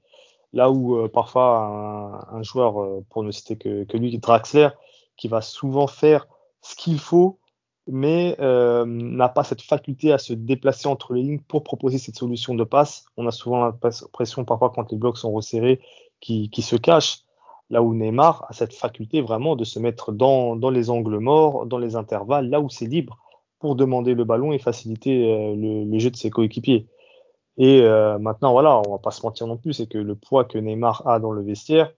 Là où euh, parfois un, un joueur, euh, pour ne citer que, que lui, Draxler, qui va souvent faire ce qu'il faut, mais euh, n'a pas cette faculté à se déplacer entre les lignes pour proposer cette solution de passe. On a souvent l'impression parfois quand les blocs sont resserrés qui, qui se cachent. Là où Neymar a cette faculté vraiment de se mettre dans, dans les angles morts, dans les intervalles, là où c'est libre, pour demander le ballon et faciliter euh, le, jeu de ses coéquipiers. Et euh, maintenant, voilà, on va pas se mentir non plus, c'est que le poids que Neymar a dans le vestiaire,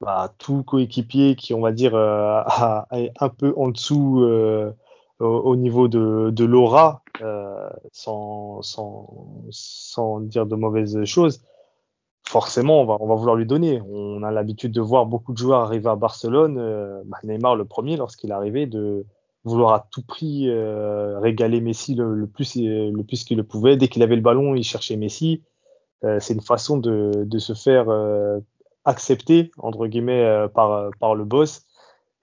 bah, tout coéquipier qui, on va dire, euh, a- est un peu en dessous euh, au, au niveau de, de l'aura, euh, sans, sans, sans dire de mauvaises choses, forcément, on va, on va vouloir lui donner. On a l'habitude de voir beaucoup de joueurs arriver à Barcelone, euh, bah, Neymar le premier, lorsqu'il est arrivé, de vouloir à tout prix euh, régaler Messi le, le plus, le plus qu'il le pouvait. Dès qu'il avait le ballon, il cherchait Messi. Euh, c'est une façon de, de se faire euh, accepter, entre guillemets, euh, par, par le boss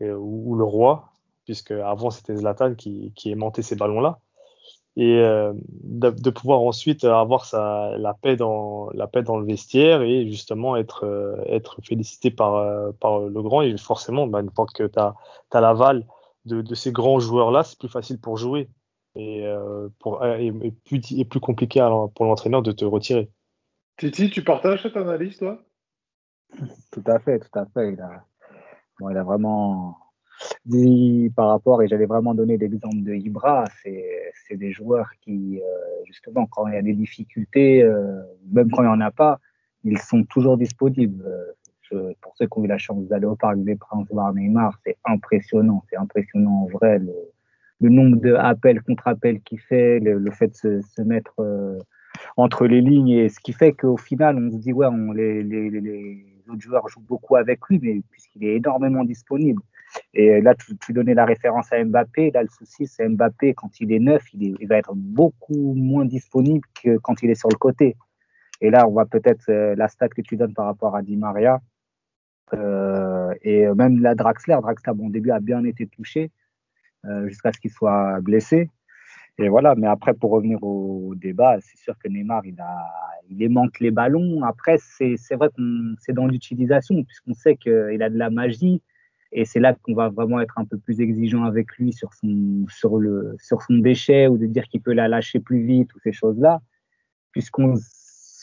euh, ou, le roi, puisque avant c'était Zlatan qui, qui aimantait ces ballons-là et euh, de, pouvoir ensuite avoir la, paix dans, la paix dans le vestiaire et justement être, euh, être félicité par, euh, par le grand. Et forcément, bah, une fois que tu as, l'aval de, de ces grands joueurs-là, c'est plus facile pour jouer et, euh, pour, et, plus, et plus compliqué pour l'entraîneur de te retirer. Titi, tu partages cette analyse, toi? Tout à fait, tout à fait. Il a, bon, il a vraiment dit par rapport, et j'allais vraiment donner l'exemple de Ibra, c'est des joueurs qui, euh, justement, quand il y a des difficultés, euh, même quand il n'y en a pas, ils sont toujours disponibles. Je, pour ceux qui ont eu la chance d'aller au Parc des Princes voir Neymar, c'est impressionnant, c'est impressionnant en vrai, le, nombre d'appels, contre-appels qu'il fait, le, fait de se, mettre euh, entre les lignes, et ce qui fait qu'au final, on se dit, ouais, on, les autres joueurs jouent beaucoup avec lui, mais puisqu'il est énormément disponible. Et là, tu, donnais la référence à Mbappé. Là, le souci, c'est Mbappé, quand il est neuf, il, va être beaucoup moins disponible que quand il est sur le côté. Et là, on voit peut-être euh, la stat que tu donnes par rapport à Di Maria. Euh, et même la Draxler, Draxler, bon, au début, a bien été touché euh, jusqu'à ce qu'il soit blessé. Et voilà, mais après, pour revenir au débat, c'est sûr que Neymar, il, a, il manque les ballons. Après, c'est vrai qu'on c'est dans l'utilisation, puisqu'on sait qu'il a de la magie. Et c'est là qu'on va vraiment être un peu plus exigeant avec lui sur son, sur le, sur son déchet ou de dire qu'il peut la lâcher plus vite ou ces choses-là. Puisqu'on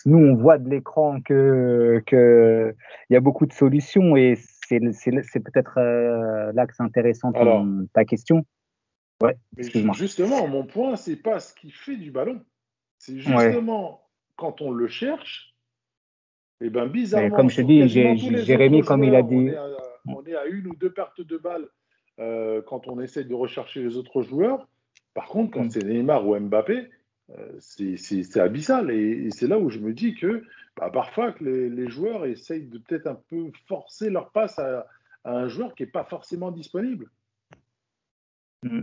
nous, on voit de l'écran que qu'il y a beaucoup de solutions et c'est peut-être euh, là que c'est intéressant ta question. Ouais, justement, mon point, c'est pas ce qui fait du ballon. C'est justement quand on le cherche, et eh ben bizarrement. comme je te dis, Jérémy, comme il a dit. On est, à, une ou deux pertes de balles euh, quand on essaie de rechercher les autres joueurs. Par contre, quand mm. c'est Neymar ou Mbappé, euh, c'est abyssal. Et, c'est là où je me dis que bah, parfois que les, joueurs essayent de peut-être un peu forcer leur passe à, un joueur qui n'est pas forcément disponible. Mm.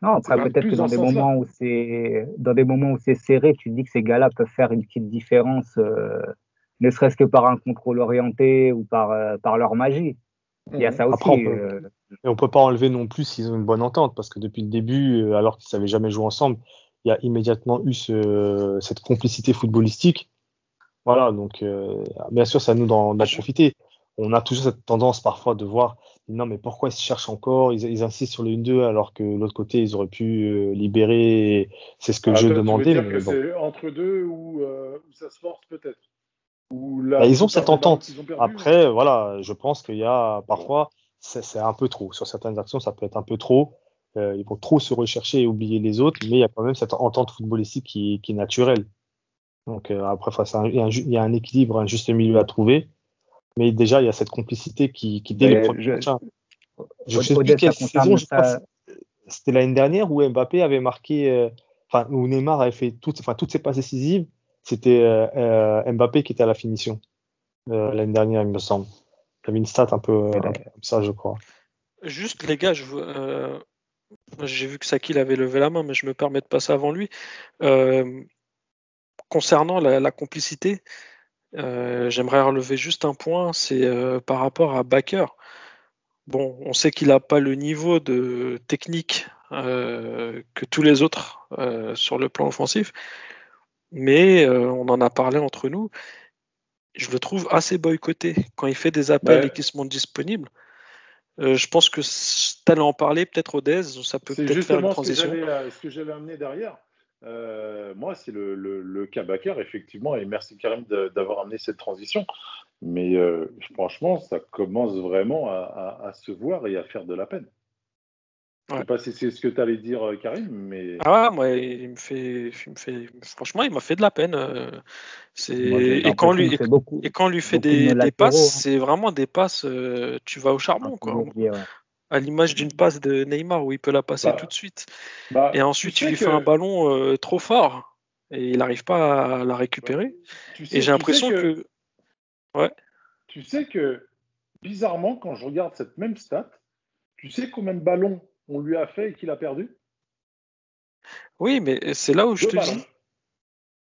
Non, après peut-être que dans des, moments où c'est dans des moments où c'est serré, tu dis que ces gars-là peuvent faire une petite différence, euh, ne serait-ce que par un contrôle orienté ou par, euh, par leur magie. Il y a ça aussi. on peut, et on peut pas enlever non plus s'ils ont une bonne entente, parce que depuis le début, alors qu'ils savaient jamais jouer ensemble, il y a immédiatement eu ce, cette complicité footballistique. Voilà, donc euh, bien sûr, c'est à nous d'en profiter. On a toujours cette tendance parfois de voir, non, mais pourquoi ils se cherchent encore? Ils, insistent sur le 1-2 alors que l'autre côté, ils auraient pu euh, libérer. C'est ce que je demandais. Mais c'est entre deux ou euh, ça se force peut-être? Bah, ils ont cette entente. Après, voilà, je pense qu'il y a parfois, c'est un peu trop. Sur certaines actions, ça peut être un peu trop. Euh, ils vont trop se rechercher et oublier les autres, mais il y a quand même cette entente footballistique qui, qui est naturelle. Donc euh, après, il, y a un, il, y a un, équilibre, un juste milieu à trouver. Mais déjà, il y a cette complicité qui, qui dès les premiers je, je, sais plus quelle saison, c'était l'année dernière où Mbappé avait marqué, euh, enfin, où Neymar avait fait toutes, enfin, toutes ses passes décisives. C'était euh, Mbappé qui était à la finition l'année dernière, il me semble. Il y avait une stat un peu comme ça, je crois. Juste, les gars, je, j'ai vu que Sakil avait levé la main, mais je me permets de passer avant lui. Euh, concernant la, complicité, euh, j'aimerais relever juste un point, c'est euh, par rapport à Baker. Bon, on sait qu'il n'a pas le niveau de technique que tous les autres sur le plan offensif, mais on en a parlé entre nous. Je le trouve assez boycotté quand il fait des appels et qu'il se montre disponible. Euh, je pense que tu allais en parler, peut-être Odez, ça peut peut-être faire une transition. Euh, ce que j'avais amené derrière. Euh, moi, c'est le, le, le cas effectivement, et merci Karim d'avoir amené cette transition. Mais franchement, ça commence vraiment à, à, se voir et à faire de la peine. Je ne sais pas si c'est ce que tu allais dire, Karim, mais. Ah, moi, il me fait, il me fait franchement, il m'a fait de la peine. C'est et quand lui et quand lui fait des, des passes, hein. c'est vraiment des passes. tu vas au charbon, quoi. À l'image d'une passe de Neymar où il peut la passer bah, tout de suite. Bah, et ensuite, il lui fait un ballon trop fort et il n'arrive pas à la récupérer. et j'ai l'impression que... que. Ouais. Tu sais que bizarrement, quand je regarde cette même stat, tu sais combien de ballons on lui a fait et qu'il a perdu? Oui, mais c'est là où je te dis.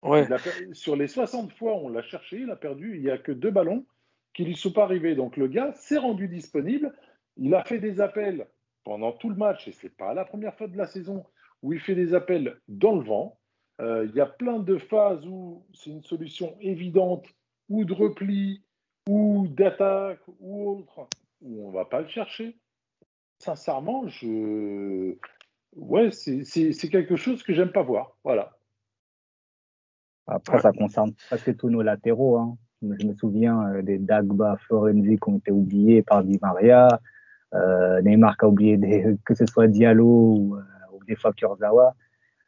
Ouais. sur les 60 fois, on l'a cherché, il a perdu. Il n'y a que deux ballons qui ne lui sont pas arrivés. Donc le gars s'est rendu disponible. Il a fait des appels pendant tout le match, et ce n'est pas la première fois de la saison où il fait des appels dans le vent. Euh, il y a plein de phases où c'est une solution évidente, ou de repli, ou d'attaque, ou autre, où on ne va pas le chercher sincèrement, je. Ouais, c'est quelque chose que j'aime pas voir. Voilà. Après, ça concerne presque tous nos latéraux. Hein. Je me souviens euh, des Dagba, Florenzi qui ont été oubliés par Di Maria. Euh, Neymar qui a oublié des, *laughs* que ce soit Diallo ou, euh, des fois Kurzawa.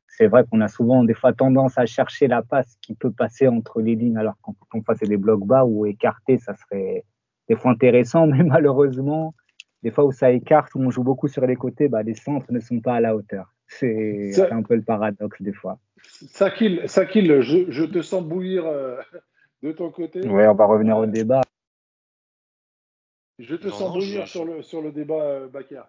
C'est vrai qu'on a souvent des fois tendance à chercher la passe qui peut passer entre les lignes, alors qu'on on face des blocs bas ou écartés, ça serait des fois intéressant, *laughs* mais malheureusement, des fois où ça écarte, où on joue beaucoup sur les côtés, bah, les centres ne sont pas à la hauteur. C'est un peu le paradoxe des fois. Sakil, Sakil je, je te sens bouillir euh, *laughs* de ton côté. Oui, on va revenir au débat. Je te sens bouillir sur, le, sur le débat euh, Bakar.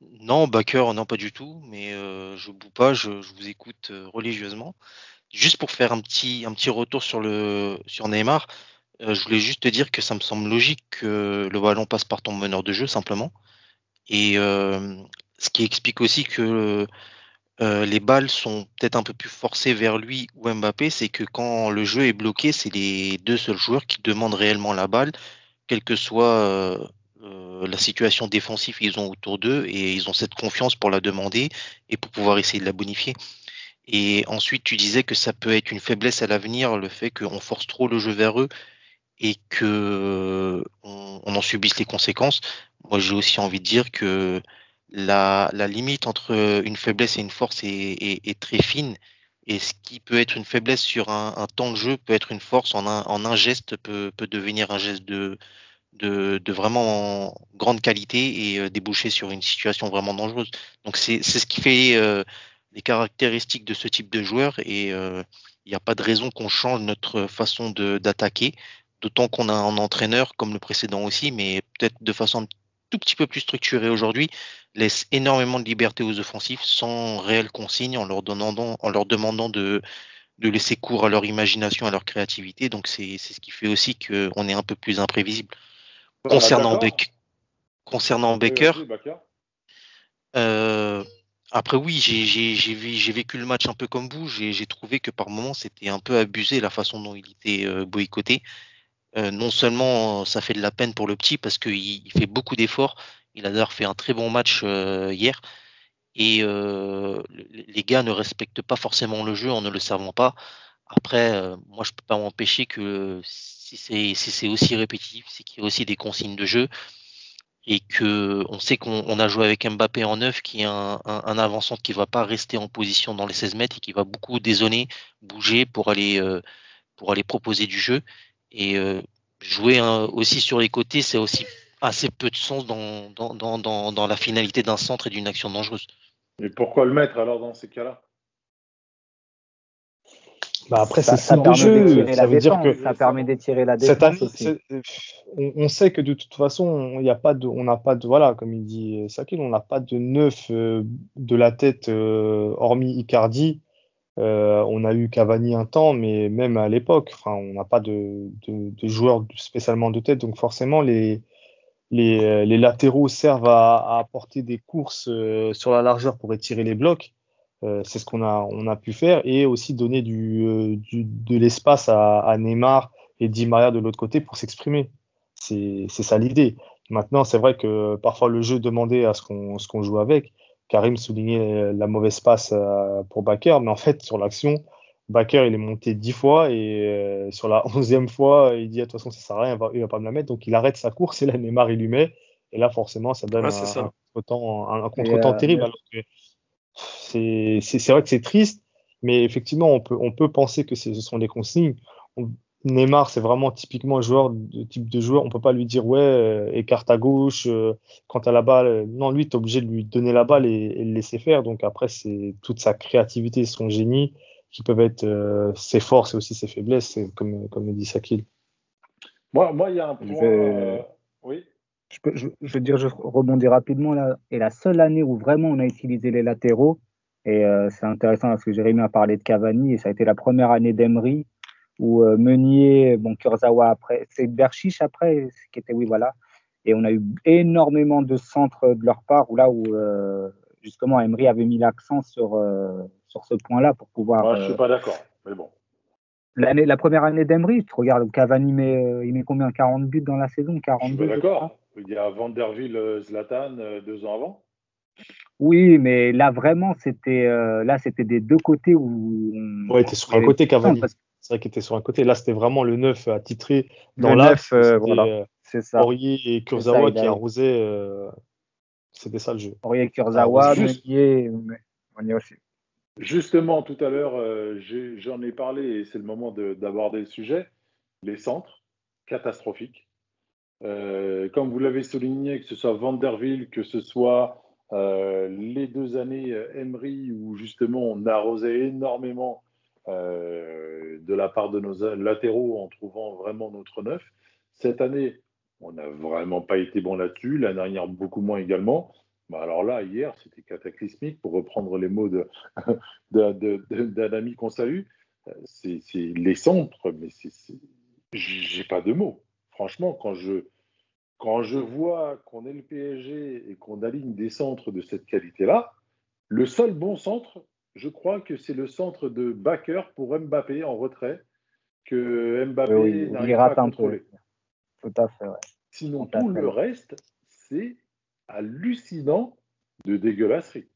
Non, Baker, non, pas du tout, mais euh, je boue pas, je, vous écoute religieusement. juste pour faire un petit, un petit retour sur, le, sur Neymar, euh, je voulais juste te dire que ça me semble logique que le ballon passe par ton meneur de jeu simplement. Et euh, ce qui explique aussi que euh, les balles sont peut-être un peu plus forcées vers lui ou Mbappé, c'est que quand le jeu est bloqué, c'est les deux seuls joueurs qui demandent réellement la balle, quelle que soit la situation défensive qu'ils ont autour d'eux, et ils ont cette confiance pour la demander et pour pouvoir essayer de la bonifier. Et ensuite, tu disais que ça peut être une faiblesse à l'avenir, le fait qu'on force trop le jeu vers eux et que on, en subisse les conséquences. Moi, j'ai aussi envie de dire que la, limite entre une faiblesse et une force est, très fine. Et ce qui peut être une faiblesse sur un, temps de jeu peut être une force en un, en un geste, peut, peut devenir un geste de, de, de, vraiment grande qualité et euh, déboucher sur une situation vraiment dangereuse. Donc c'est ce qui fait euh, les caractéristiques de ce type de joueur et euh, il n'y a pas de raison qu'on change notre façon d'attaquer. D'autant qu'on a un entraîneur, comme le précédent aussi, mais peut-être de façon un tout petit peu plus structurée aujourd'hui, laisse énormément de liberté aux offensifs sans réelle consigne en leur, donnant, en leur demandant de, de laisser cours à leur imagination, à leur créativité. Donc c'est ce qui fait aussi qu'on est un peu plus imprévisible. Concernant, Beck, concernant Baker, euh, après oui, j'ai vécu le match un peu comme vous. J'ai trouvé que par moments c'était un peu abusé la façon dont il était euh, boycotté. Euh, non seulement ça fait de la peine pour le petit parce qu'il il fait beaucoup d'efforts, il a d'ailleurs fait un très bon match euh, hier, et euh, les gars ne respectent pas forcément le jeu en ne le servant pas. Après, moi je peux pas m'empêcher que si c'est si aussi répétitif, c'est qu'il y a aussi des consignes de jeu. Et que on sait qu'on a joué avec Mbappé en neuf qui est un, avançant qui va pas rester en position dans les 16 mètres et qui va beaucoup dézonner, bouger pour aller pour aller proposer du jeu. Et euh, jouer aussi sur les côtés, c'est aussi assez peu de sens dans, dans, dans, dans la finalité d'un centre et d'une action dangereuse. Et pourquoi le mettre alors dans ces cas-là? Bah après, c'est ça, jeu. Ça veut dire que ça permet d'étirer la défense. Cette année, on, on, sait que de toute façon, il n'y a pas de, on n'a pas de, voilà, comme il dit Sakil, on n'a pas de neuf euh, de la tête, euh, hormis Icardi, euh, on a eu Cavani un temps, mais même à l'époque, enfin, on n'a pas de, de, de, joueurs spécialement de tête, donc forcément les, les, les latéraux servent à, à, apporter des courses euh, sur la largeur pour étirer les blocs. Euh, c'est ce qu'on a, on a pu faire et aussi donner du, euh, du de l'espace à, à, Neymar et Di Maria de l'autre côté pour s'exprimer. C'est ça l'idée. Maintenant, c'est vrai que parfois le jeu demandait à ce qu'on joue avec. Karim soulignait la mauvaise passe euh, pour Baker, mais en fait, sur l'action, Baker, il est monté dix fois et euh, sur la *laughs* onzième fois, il dit de toute façon, ça sert à rien, il va, va pas me la mettre. Donc, il arrête sa course et là, Neymar, il lui met. Et là, forcément, ça donne un, un contre-temps un, contre euh, terrible. c'est vrai que c'est triste, mais effectivement, on peut, on peut penser que ce sont des consignes. On, Neymar, c'est vraiment typiquement un joueur de type de joueur. On peut pas lui dire ouais, euh, écarte à gauche euh, quand tu as la balle. Non, lui, tu es obligé de lui donner la balle et, le laisser faire. Donc après, c'est toute sa créativité, son génie qui peuvent être euh, ses forces et aussi ses faiblesses, comme, comme le dit Sakil. Moi, moi, il y a un point. Je vais... Oui. Je, peux, je, je, veux dire, je rebondis rapidement là. Et la seule année où vraiment on a utilisé les latéraux, et c'est intéressant parce que Jérémy a parlé de Cavani, et ça a été la première année d'Emery euh, Meunier, bon, Kurzawa après, c'est Berchiche après, qui était, oui, voilà. Et on a eu énormément de centres de leur part, où là où euh, justement Emery avait mis l'accent sur, euh, sur ce point-là pour pouvoir. Moi, je suis pas d'accord, mais bon. L'année, la première année d'Emery, tu regardes, Cavani met, il met combien 40 buts dans la saison 42, Je suis d'accord. Il y a Vanderville Zlatan deux ans avant. Oui, mais là vraiment, c'était là, c'était des deux côtés où. On, ouais, était sur un côté Cavani. C'est vrai qu'il était sur un côté. Là, c'était vraiment le neuf attitré dans l'axe. Euh, voilà. Euh, c'est ça. Aurier et Kurzawa qui arrosaient. Euh, c'était ça le jeu. Aurier et Kurzawa, Meunier, aussi. Justement, tout à l'heure, j'en ai, parlé et c'est le moment d'aborder le sujet. Les centres, catastrophiques. comme vous l'avez souligné, que ce soit Vanderville, que ce soit les deux années Emery, où justement on arrosait énormément euh, de la part de nos latéraux en trouvant vraiment notre neuf. Cette année, on n'a vraiment pas été bon là-dessus. L'année dernière, beaucoup moins également. Bah alors là, hier, c'était cataclysmique, pour reprendre les mots *laughs* d'un ami qu'on salue. c'est c'est les centres, mais j'ai pas de mots. Franchement, quand je, quand je vois qu'on est le PSG et qu'on aligne des centres de cette qualité-là, le seul bon centre, je crois que c'est le centre de Bakker pour Mbappé en retrait, que Mbappé Oui, n'arrive pas rate à contrôler. Tout à fait, ouais. Sinon, Tout à tout fait. le reste, c'est hallucinant de dégueulasserie.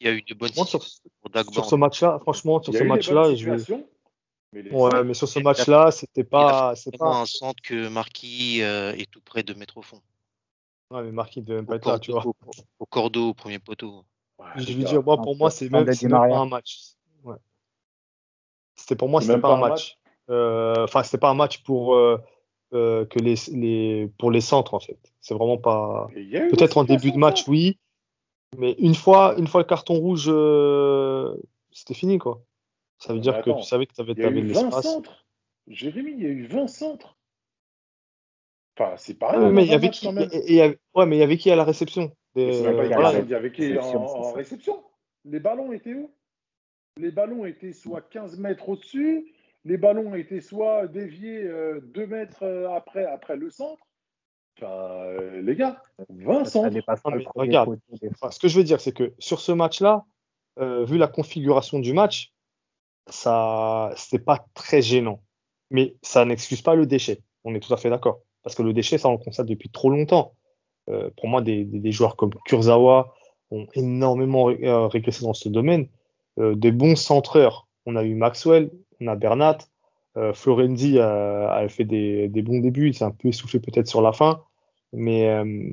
Il y a eu de bonnes sur, sur ce match-là, franchement, sur ce match-là, je vais- mais les Ouais, centres, mais sur ce match-là, c'était pas, c'est pas. un centre que Marquis euh, est tout près de mettre au fond. Ouais, mais Marquis devait même pas Au être là, tu vois. cordeau, au, au cordeau, au premier poteau. ouais, Je veux dire, moi, pour moi, c'est même, pas un match. Ouais. C'était pour moi, c'était pas pas un match. Euh, Enfin, c'était pas un match pour euh, euh, que les, les pour les centres en fait. C'est vraiment pas. Peut-être en début de match, oui, mais une fois, une fois le carton rouge, euh, c'était fini quoi. Ça veut Non, dire mais que attends, tu savais que tu avais, Il y a eu 20 l'espace. centres. Jérémy, il y a eu 20 centres. Enfin, c'est pareil Ouais, mais il y avait qui et- Ouais, mais il y avait qui à la réception? Pas Des- il y voilà, il y avait qui en, en réception? Les ballons étaient où? Les ballons étaient soit 15 mètres au-dessus, les ballons étaient soit déviés 2 mètres euh, après, après le centre. Enfin, euh, les gars, 20 Ça centres. dépasse Non, pas le mais premier regarde. Enfin, ce que je veux dire, c'est que sur ce match-là, euh, vu la configuration du match, ça, c'est pas très gênant. Mais ça n'excuse pas le déchet. On est tout à fait d'accord. Parce que le déchet, ça, on le constate depuis trop longtemps. Euh, pour moi, des, des- des joueurs comme Kurzawa ont énormément ré- euh, régressé dans ce domaine. Euh, des bons centreurs. On a eu Maxwell, on a Bernat. Euh, Florenzi a, a fait des, des bons débuts. Il s'est un peu essoufflé peut-être sur la fin. Mais euh,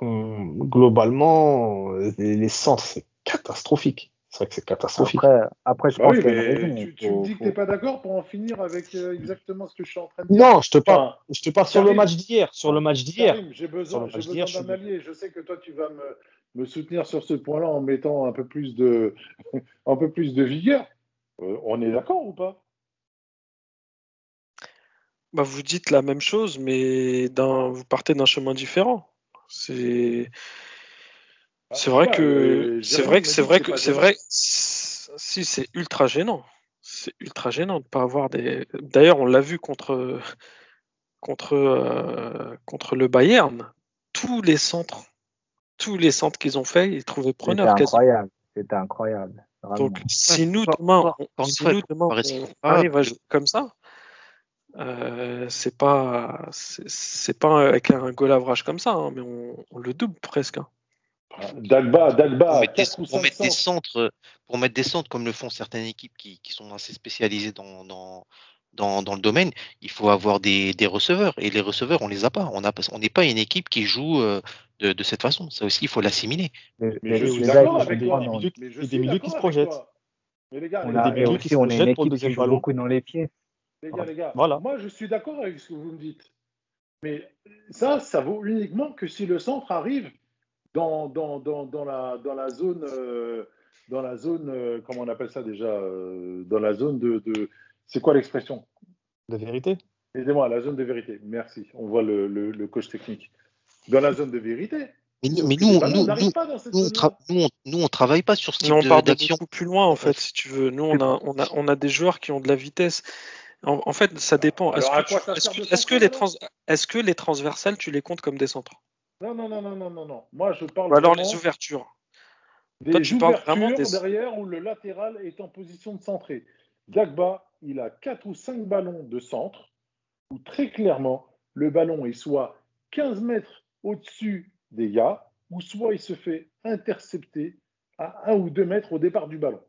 on- globalement, les, les centres, c'est catastrophique. C'est vrai que c'est catastrophique. Après, après, je Bah pense oui, raison. tu, tu Faut- me dis que faut- t'es pas d'accord pour en finir avec euh, exactement ce que je suis en train de dire. Non, je te parle, Enfin, je te parle sur le match d'hier. Sur le match d'hier. J'ai Sur besoin, le j'ai match besoin d'hier, je d'un allié. Je sais que toi, tu vas me, me soutenir sur ce point-là en mettant un peu plus de, *laughs* un peu plus de vigueur. Euh, on est d'accord ou pas? Bah, vous dites la même chose, mais d'un, vous partez d'un chemin différent. C'est, Ah, c'est je vrai que, euh, c'est vrai que, c'est vrai c'est que, c'est vrai, si c'est ultra gênant. C'est ultra gênant de pas avoir des. D'ailleurs, on l'a vu contre, contre, euh, contre le Bayern. Tous les centres, tous les centres qu'ils ont fait, ils trouvaient C'était preneur quasi. incroyable. C'était incroyable. Vraiment. Donc, si nous demain, on, si nous, demain, on arrive à jouer comme ça, euh, c'est pas, c'est pas avec un goal average comme ça, hein, mais on, on le double presque. hein. Ah, Dagba, pour Dagba, mettre, des, 4 ou pour 5 mettre des centres. pour mettre des centres comme le font certaines équipes qui, qui sont assez spécialisées dans, dans, dans, dans le domaine, il faut avoir des, des receveurs. Et les receveurs, on les a pas. On a pas- on n'est pas une équipe qui joue euh, de, de cette façon. Ça aussi, il faut l'assimiler. Les- Mais les- je les suis gars, d'accord avec toi. Mais des milieux qui se projettent. Mais les gars, On les a, gars, des milieux qui se on est une équipe qui joue ballon. beaucoup dans les pieds. les gars, les gars, Voilà. moi je suis d'accord avec ce que vous me dites. Mais ça, ça vaut uniquement que si le centre arrive dans, dans, dans, dans, la, dans la zone, euh, dans la zone euh, comment on appelle ça déjà euh, Dans la zone de. de- c'est quoi l'expression? De vérité? Aidez-moi, la zone de vérité. Merci. On voit le, le, le coach technique. Dans la zone de vérité. Mais, mais nous, nous, nous, pas dans cette nous, on zone-là. tra- nous, on, nous, on travaille pas sur ce type on part beaucoup plus loin en fait, si tu veux. Nous, on a, on a, on a des joueurs qui ont de la vitesse. En, en fait, ça dépend. Est-ce que, sert que, est-ce que les trans, est-ce que les transversales, tu les comptes comme des centres? Non, non, non, non, non, non, non. Moi, je parle Ou alors les ouvertures des Toi, tu parles ouvertures vraiment des- derrière où le latéral est en position de centrer. Dagba, il a 4 ou 5 ballons de centre où très clairement, le ballon est soit 15 mètres au-dessus des gars, ou soit il se fait intercepter à 1 ou 2 mètres au départ du ballon.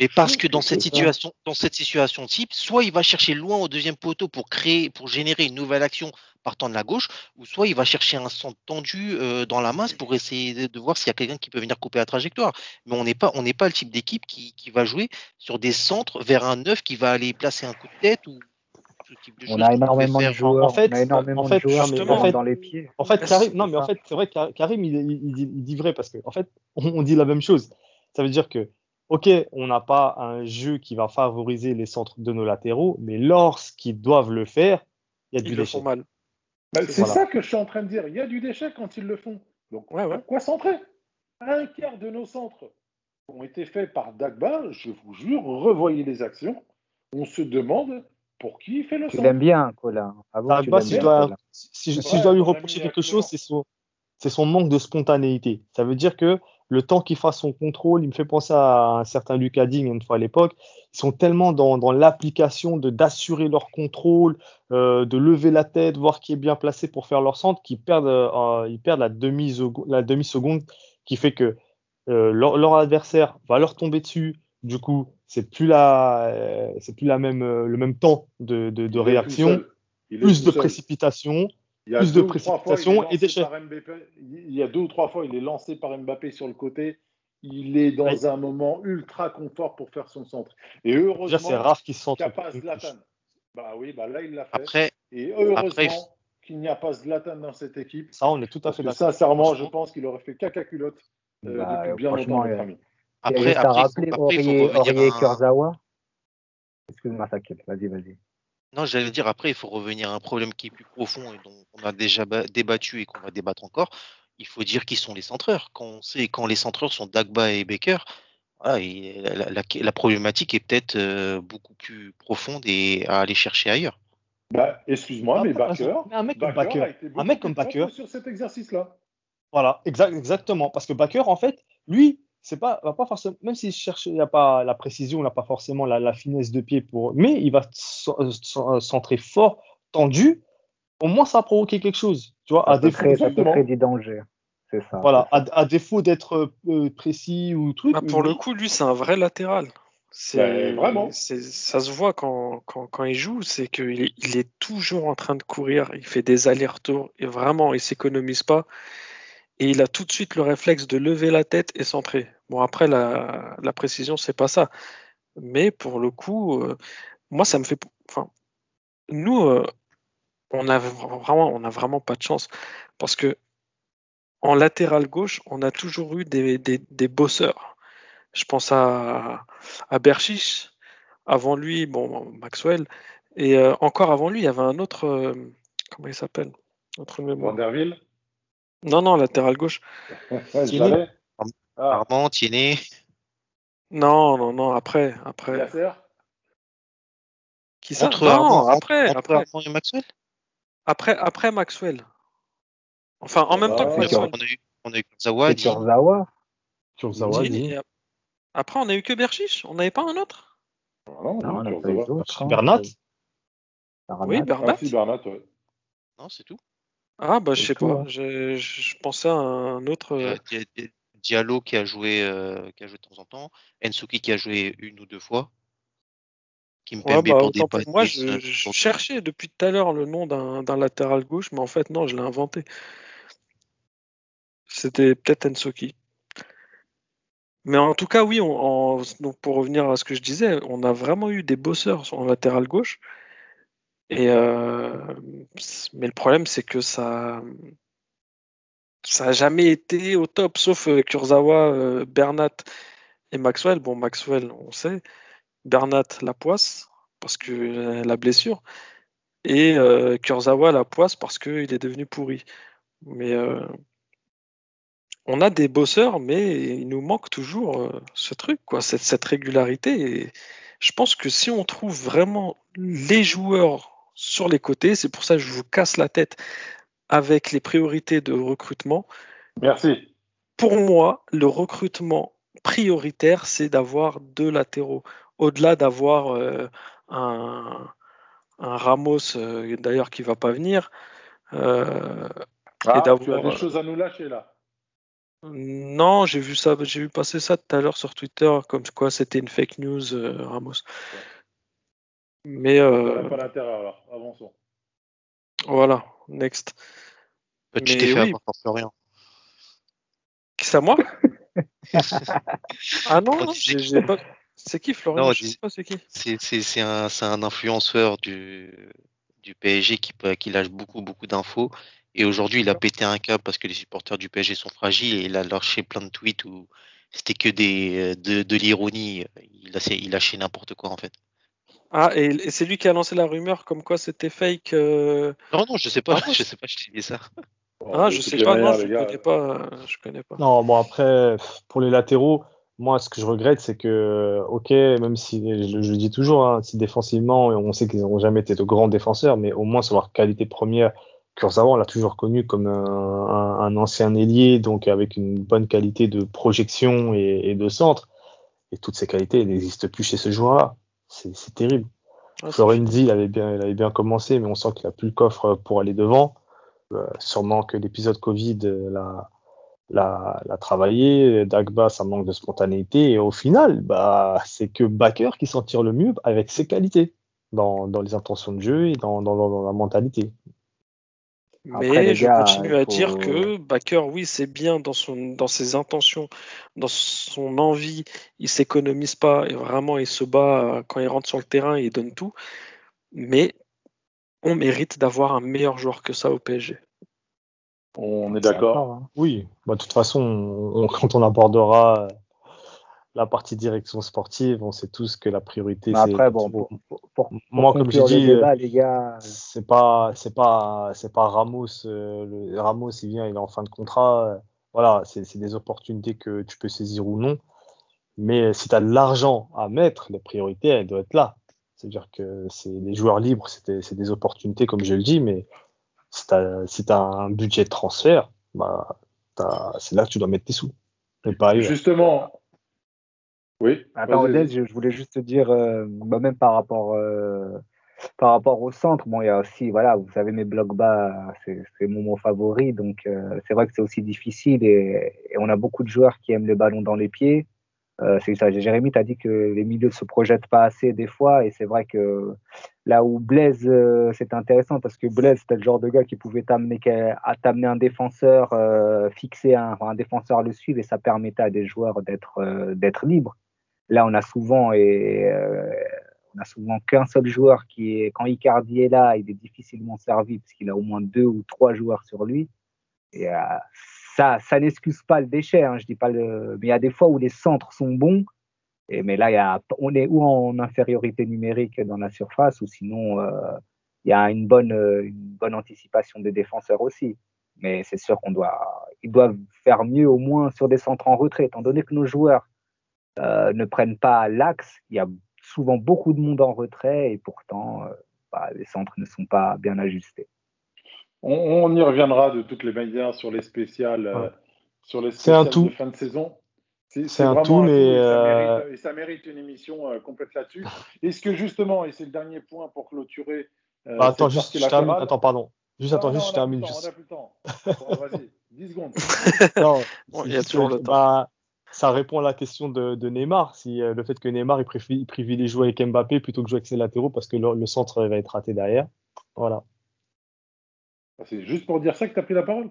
Et parce que dans cette situation, dans cette situation type, soit il va chercher loin au deuxième poteau pour créer, pour générer une nouvelle action partant de la gauche, ou soit il va chercher un centre tendu euh, dans la masse pour essayer de, de voir s'il y a quelqu'un qui peut venir couper la trajectoire. Mais on n'est pas, on n'est pas le type d'équipe qui, qui va jouer sur des centres vers un neuf qui va aller placer un coup de tête ou ce type de On a énormément de joueurs. en fait, on a énormément en fait, de joueurs en fait- dans les pieds. En fait, Karim, non, mais en fait, c'est vrai que Karim, il, il- il dit, il dit vrai parce que, en fait, on, *laughs* on dit la même chose. Ça veut dire que, ok, on n'a pas un jeu qui va favoriser les centres de nos latéraux, mais lorsqu'ils doivent le faire, il y a du Ils le déchet. font mal. Bah, C'est voilà. ça que je suis en train de dire. Il y a du déchet quand ils le font. Donc, Ouais, ouais. à quoi centrer? Un quart de nos centres ont été faits par Dagba, je vous jure, revoyez les actions. On se demande pour qui il fait le Tu centre. l'aimes bien, Colin. Avant, tu Dagba, l'aimes si je bien, dois, Colin. si je, si Ouais, je dois lui reprocher quelque chose, c'est son, c'est son manque de spontanéité. Ça veut dire que le temps qu'il fasse son contrôle, il me fait penser à un certain Lucas Digne une fois à l'époque. Ils sont tellement dans, dans l'application de d'assurer leur contrôle, euh, de lever la tête, voir qui est bien placé pour faire leur centre, qu'ils perdent, euh, ils perdent la demi la demi seconde qui fait que euh, leur, leur adversaire va leur tomber dessus. Du coup, c'est plus la, euh, c'est plus la même, euh, le même temps de, de, réaction, plus de seul. précipitation. Il y a plus deux de ou trois fois, précipitation il est et lancé d'échec. par Mbappé. Il y a deux ou trois fois, il est lancé par Mbappé sur le côté. Il est dans Oui. un moment ultra confort pour faire son centre. Et Déjà, c'est heureusement rare se qu'il sentent. n'y a pas Zlatan. Bah oui, bah là, il l'a fait. Après, Et heureusement Après, qu'il n'y a pas Zlatan dans cette équipe. Ça, on est tout à fait d'accord. sincèrement, je pense qu'il aurait fait caca culotte euh, Bah, depuis bien longtemps, notre euh, ami. Après, après, il faut- rappelé après, il faut revenir Aurier un- Kurzawa Excuse-moi, vas-y, vas-y. Non, j'allais dire après, il faut revenir à un problème qui est plus profond et dont on a déjà ba- débattu et qu'on va débattre encore. Il faut dire qui sont les centreurs. Quand on sait quand les centreurs sont Dagba et Baker, voilà, et la, la- la- la problématique est peut-être euh, beaucoup plus profonde et à aller chercher ailleurs. Bah, excuse-moi, Ah, mais Baker, mais un mec comme Baker beaucoup mec comme Baker. sur cet exercice-là. Voilà, exact, exactement. Parce que Baker, en fait, lui, c'est pas, va pas forcément, même s'il cherche, il n'a pas la précision, il n'a pas forcément la, la finesse de pied pour, mais il va c- centrer fort, tendu. Au moins, ça a provoqué quelque chose. Tu vois, à Ça te défaut, crée, ça te exactement. crée du danger. C'est ça. voilà, à, à défaut d'être euh, précis ou truc. Ah, pour le coup, lui, c'est un vrai latéral. C'est Ouais, vraiment. c'est- ça se voit quand, quand, quand il joue, c'est qu'il est, il est toujours en train de courir, il fait des allers-retours et vraiment, il s'économise pas. Et il a tout de suite le réflexe de lever la tête et centrer. Bon, après, la, la précision, c'est pas ça. Mais pour le coup, euh, moi, ça me fait. Enfin, nous, euh, on a vraiment, on a vraiment pas de chance parce que en latéral gauche, on a toujours eu des, des, des bosseurs. Je pense à, à Berchiche. Avant lui, bon, Maxwell. Et euh, encore avant lui, il y avait un autre. euh, comment il s'appelle? Autre mémoire. Vanderville, Non, non, latéral gauche. Ah, Armand, Tiennet, Non, non, non, après. après. Qui ça? Entre Non, Armand, après, entre après, Armand et Maxwell? après, après Maxwell. Enfin, en Ah même bah, temps que On Maxwell. on a eu, on a eu Kurzawa. Kurzawa Kurzawa, Après, on a eu que Berchiche. On n'avait pas un autre? Ah Non, Non, on non, n'a pas eu d'autres. hein. Bernat? Bernat. Oui, Bernat. Ah, si, Bernat, ouais. Non, c'est tout. Ah, bah, je sais tout, pas. Je, je pensais à un autre. Euh, euh, Dia- Dia- Diallo qui a joué, euh, qui a joué de temps en temps, Ensuki qui a joué une ou deux fois, Kimpembe Ouais, bah, pour des moi, euh, je, cherchais depuis tout à l'heure le nom d'un d'un latéral gauche, mais en fait, non, je l'ai inventé. C'était peut-être Ensoki. Mais en tout cas, oui, on- en- donc pour revenir à ce que je disais, on a vraiment eu des bosseurs en latéral gauche. Euh, mais le problème, c'est que ça, ça a jamais été au top, sauf euh, Kurzawa, euh, Bernat et Maxwell. Bon, Maxwell, on sait. Bernat, la poisse, parce que la blessure. Et Kurzawa, la poisse, parce qu'il est devenu pourri. Mais on a des bosseurs, mais il nous manque toujours ce truc, quoi, cette, cette régularité. Et je pense que si on trouve vraiment les joueurs sur les côtés, c'est pour ça que je vous casse la tête avec les priorités de recrutement. Merci. Pour moi, le recrutement prioritaire, c'est d'avoir deux latéraux. Au-delà d'avoir euh, un, un Ramos, euh, d'ailleurs, qui va pas venir. euh, Ah, tu as des choses à nous lâcher là. non, j'ai vu ça, j'ai vu passer ça tout à l'heure sur Twitter, comme quoi c'était une fake news, Ramos. Mais euh, pas d'intérêt alors. Avançons. voilà, next. Petit mais effet oui. Florian. Qui c'est à moi? *laughs* Ah non, j'ai- c'est j'ai pas. C'est qui Florian? Non, Je dis- sais pas c'est qui. Un, influenceur du, du PSG qui, peut- qui lâche beaucoup, beaucoup d'infos. Et aujourd'hui, il a pété un câble parce que les supporters du PSG sont fragiles et il a lâché plein de tweets où c'était que des, de, de l'ironie. Il, il lâchait n'importe quoi en fait. Ah, et, et c'est lui qui a lancé la rumeur comme quoi c'était fake. euh, Non, non, je sais pas, Ah, je sais pas, je t'ai dit ça. Bon, Ah, je sais pas, non, je gars, connais pas, je connais pas. Non, bon, après, pour les latéraux, moi, ce que je regrette, c'est que, ok, même si je, je le dis toujours, hein, si défensivement, on sait qu'ils n'ont jamais été de grands défenseurs, mais au moins sur leur qualité première, Kurzawa, on l'a toujours connu comme un, un, un, ancien ailier, donc avec une bonne qualité de projection et, et de centre. Et toutes ces qualités n'existent plus chez ce joueur-là. C'est terrible. Ah, Florenzi, il avait bien, il avait bien commencé, mais on sent qu'il a plus le coffre pour aller devant. Euh, sûrement que l'épisode Covid euh, l'a travaillé. Dagba, ça manque de spontanéité. Et au final, bah, *laughs* c'est que Baker qui s'en tire le mieux avec ses qualités dans, dans les intentions de jeu et dans, dans, dans la mentalité. Mais je continue à dire que Baker, oui, c'est bien dans, son, dans ses intentions, dans son envie. Il s'économise pas et vraiment il se bat quand il rentre sur le terrain et il donne tout. Mais on mérite d'avoir un meilleur joueur que ça au PSG. On est d'accord. Hein. Oui, bah, de toute façon, on, quand on abordera la partie direction sportive, on sait tous que la priorité c'est. Après, bon, pour, pour, moi, comme je dis, les gars... c'est pas, c'est pas, c'est pas Ramos. Euh, le, Ramos, il vient, il est en fin de contrat. voilà, c'est des opportunités que tu peux saisir ou non. Mais si tu as de l'argent à mettre, la priorité, elle doit être là. C'est-à-dire que c'est les joueurs libres, c'est des opportunités, comme je le dis, mais si tu as, si as, un budget de transfert, bah, c'est là que tu dois mettre tes sous. Pas Justement, oui. Attends, Odès, je, voulais juste te dire, euh, bah, même par rapport, euh, par rapport au centre, bon, il y a aussi, voilà, vous savez, mes blocs bas, c'est mon mot favori, donc euh, c'est vrai que c'est aussi difficile et, et, on a beaucoup de joueurs qui aiment les ballons dans les pieds. Euh, c'est ça, Jérémy, tu as dit que les milieux ne se projettent pas assez des fois, et c'est vrai que là où Blaise, c'est intéressant parce que Blaise, c'était le genre de gars qui pouvait t'amener à t'amener un défenseur, fixer un, un défenseur le suivre, et ça permettait à des joueurs d'être d'être libres. Là, on a souvent et on a souvent qu'un seul joueur qui est quand Icardi est là, il est difficilement servi parce qu'il a au moins deux ou trois joueurs sur lui. Et ça, ça n'excuse pas le déchet. Hein, je dis pas le, mais il y a des fois où les centres sont bons. Et, mais là, y a, on est ou en infériorité numérique dans la surface, ou sinon euh, il y a une bonne, une bonne anticipation des défenseurs aussi. Mais c'est sûr qu'on doit, ils doivent faire mieux au moins sur des centres en retrait, étant donné que nos joueurs euh, ne prennent pas l'axe. Il y a souvent beaucoup de monde en retrait et pourtant euh, bah, les centres ne sont pas bien ajustés. On, y reviendra de toutes les manières sur les spéciales, euh, sur les spéciales de fin de saison. C'est un tout, mais. Euh, et, ça mérite, une émission euh, complète là-dessus. Est-ce que justement, et c'est le dernier point pour clôturer. Bah, attends, juste, je termine. Attends, pardon. Juste, attends, juste, je termine. On n'a plus le temps. Bon, vas-y, 10 secondes. *laughs* non, il y a toujours le temps. Ça répond à la question de, de Neymar. Si le fait que Neymar il privilégie jouer avec Mbappé plutôt que jouer avec ses latéraux parce que le, le centre va être raté derrière. Voilà. Ah, c'est juste pour dire ça que tu as pris la parole?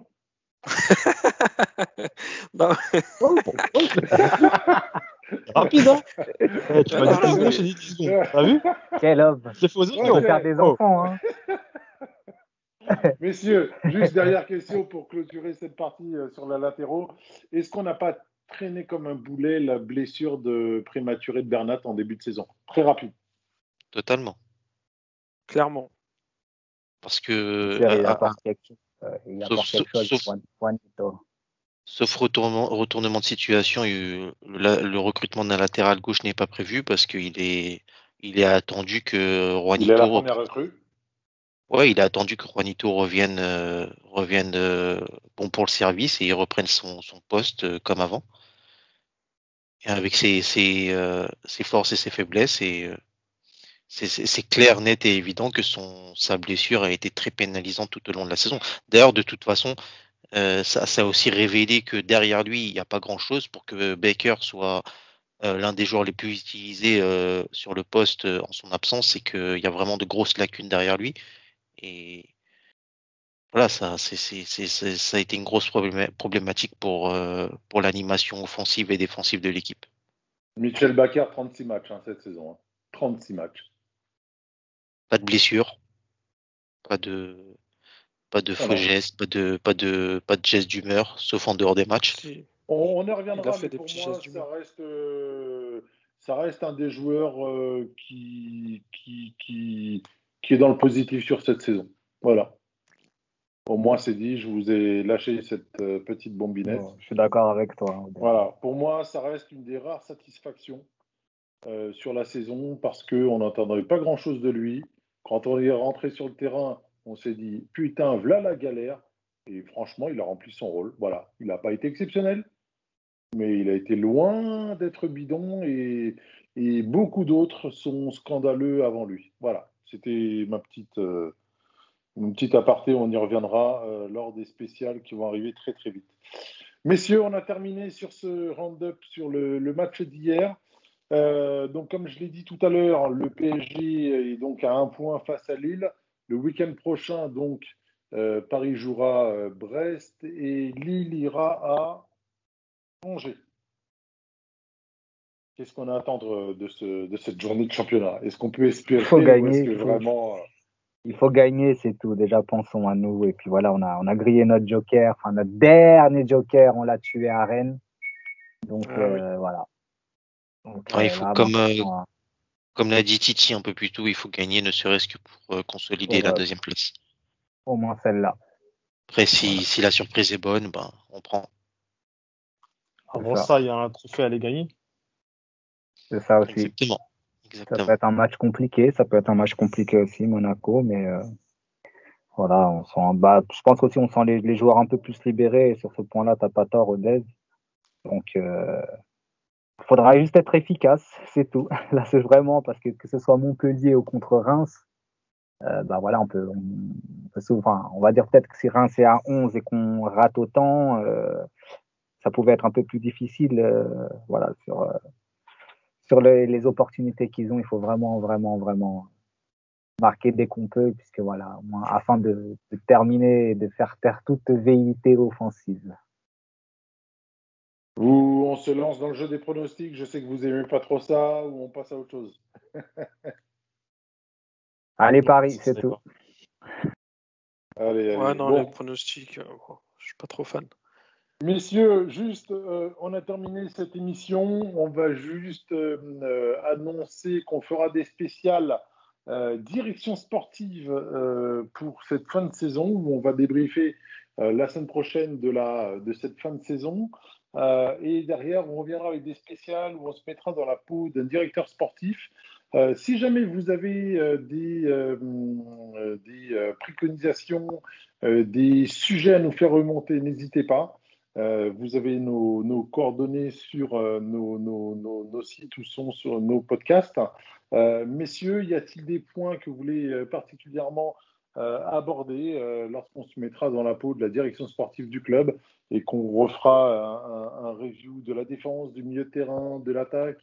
*laughs* Non. *laughs* Rapide, hein eh, Tu m'as dit 10 secondes, j'ai dit 10 secondes. T'as vu? Quel homme C'est faux Il faut faire des enfants, hein Messieurs, juste dernière question pour clôturer cette partie euh, sur la latéraux. Est-ce qu'on n'a pas traîné comme un boulet la blessure de prématuré de Bernat en début de saison Très rapide. Totalement. Clairement. Parce que. sauf, retournement, de situation, le, recrutement d'un latéral gauche n'est pas prévu parce qu'il est, il est attendu que Juanito. Il Ouais, il a attendu que Juanito revienne, euh, revienne euh, bon pour le service et il reprenne son, son poste euh, comme avant. Avec ses, ses, ses, forces et ses faiblesses et c'est clair, net et évident que son, sa blessure a été très pénalisante tout au long de la saison. D'ailleurs, de toute façon, euh, ça, ça, a aussi révélé que derrière lui, il n'y a pas grand-chose pour que Baker soit euh, l'un des joueurs les plus utilisés euh, sur le poste euh, en son absence, c'est qu'il y a vraiment de grosses lacunes derrière lui. Et voilà, ça, c'est, ça a été une grosse problématique pour, euh, pour l'animation offensive et défensive de l'équipe. Michel Baker, 36 matchs hein, cette saison. Hein. 36 matchs pas de blessure, pas de pas de faux gestes, pas de pas de pas de gestes d'humeur, sauf en dehors des matchs. On, y reviendra, mais pour moi, ça reste euh, ça reste un des joueurs euh, qui, qui, qui qui est dans le positif sur cette saison. Voilà. Au moins, c'est dit, je vous ai lâché cette euh, petite bombinette. je suis d'accord avec toi. Voilà, pour moi, ça reste une des rares satisfactions euh, sur la saison parce qu'on n'entendait pas grand-chose de lui. Quand on est rentré sur le terrain, on s'est dit putain, voilà la galère. Et franchement, il a rempli son rôle. Voilà, il n'a pas été exceptionnel, mais il a été loin d'être bidon et, beaucoup d'autres sont scandaleux avant lui. Voilà, c'était ma petite, euh, une petite aparté. On y reviendra euh, lors des spéciales qui vont arriver très très vite. Messieurs, on a terminé sur ce round-up sur le, match d'hier. Euh, donc, comme je l'ai dit tout à l'heure, le PSG est donc à un point face à Lille. Le week-end prochain, donc, Paris jouera Brest et Lille ira à Angers. Qu'est-ce qu'on a à attendre de, ce, de cette journée de championnat? Est-ce qu'on peut espérer faut gagner, faut, vraiment... Euh, il faut gagner, c'est tout. Déjà, pensons à nous. Et puis voilà, on a, on a grillé notre joker, enfin notre dernier joker, on l'a tué à Rennes. Donc ah euh, voilà. il euh, faut, comme, comme l'a dit Titi un peu plus tôt, il faut gagner ne serait-ce que pour consolider la deuxième place. Au moins celle-là. Après, si, si la surprise est bonne, ben, on prend. Avant ça. il y a un trophée à aller gagner. C'est ça aussi. Exactement. Ça peut être un match compliqué, ça peut être un match compliqué aussi, Monaco, mais euh, voilà, on sent, bah, je pense aussi on sent les, joueurs un peu plus libérés, et sur ce point-là, t'as pas tort, Odez. Donc, il euh, faudra juste être efficace, *laughs* c'est tout. *laughs* Là, c'est vraiment parce que que ce soit Montpellier ou contre Reims, euh, bah voilà, on peut, on, peut souvent, on va dire peut-être que si Reims est à 11 et qu'on rate autant, ça pouvait être un peu plus difficile, voilà, sur sur les, opportunités qu'ils ont, il faut vraiment, vraiment, vraiment marquer dès qu'on peut, puisque voilà, afin de, terminer et de faire taire toute véhité offensive. Ou on se lance dans le jeu des pronostics, je sais que vous aimez pas trop ça, ou on passe à autre chose. *laughs* allez, Paris, c'est tout. Allez, allez. Ouais, non, les pronostics, euh, je suis pas trop fan. Messieurs, juste, euh, on a terminé cette émission. On va juste euh, annoncer qu'on fera des spéciales euh, direction sportive pour cette fin de saison, où on va débriefer la semaine prochaine de, la, de cette fin de saison. et derrière, on reviendra avec des spéciales où on se mettra dans la peau d'un directeur sportif. si jamais vous avez des, des préconisations, des sujets à nous faire remonter, n'hésitez pas. Euh, vous avez nos, coordonnées sur euh, nos, sites ou sont sur nos podcasts. Euh, messieurs, y a-t-il des points que vous voulez particulièrement aborder lorsqu'on se mettra dans la peau de la direction sportive du club et qu'on refera un, review de la défense, du milieu de terrain, de l'attaque,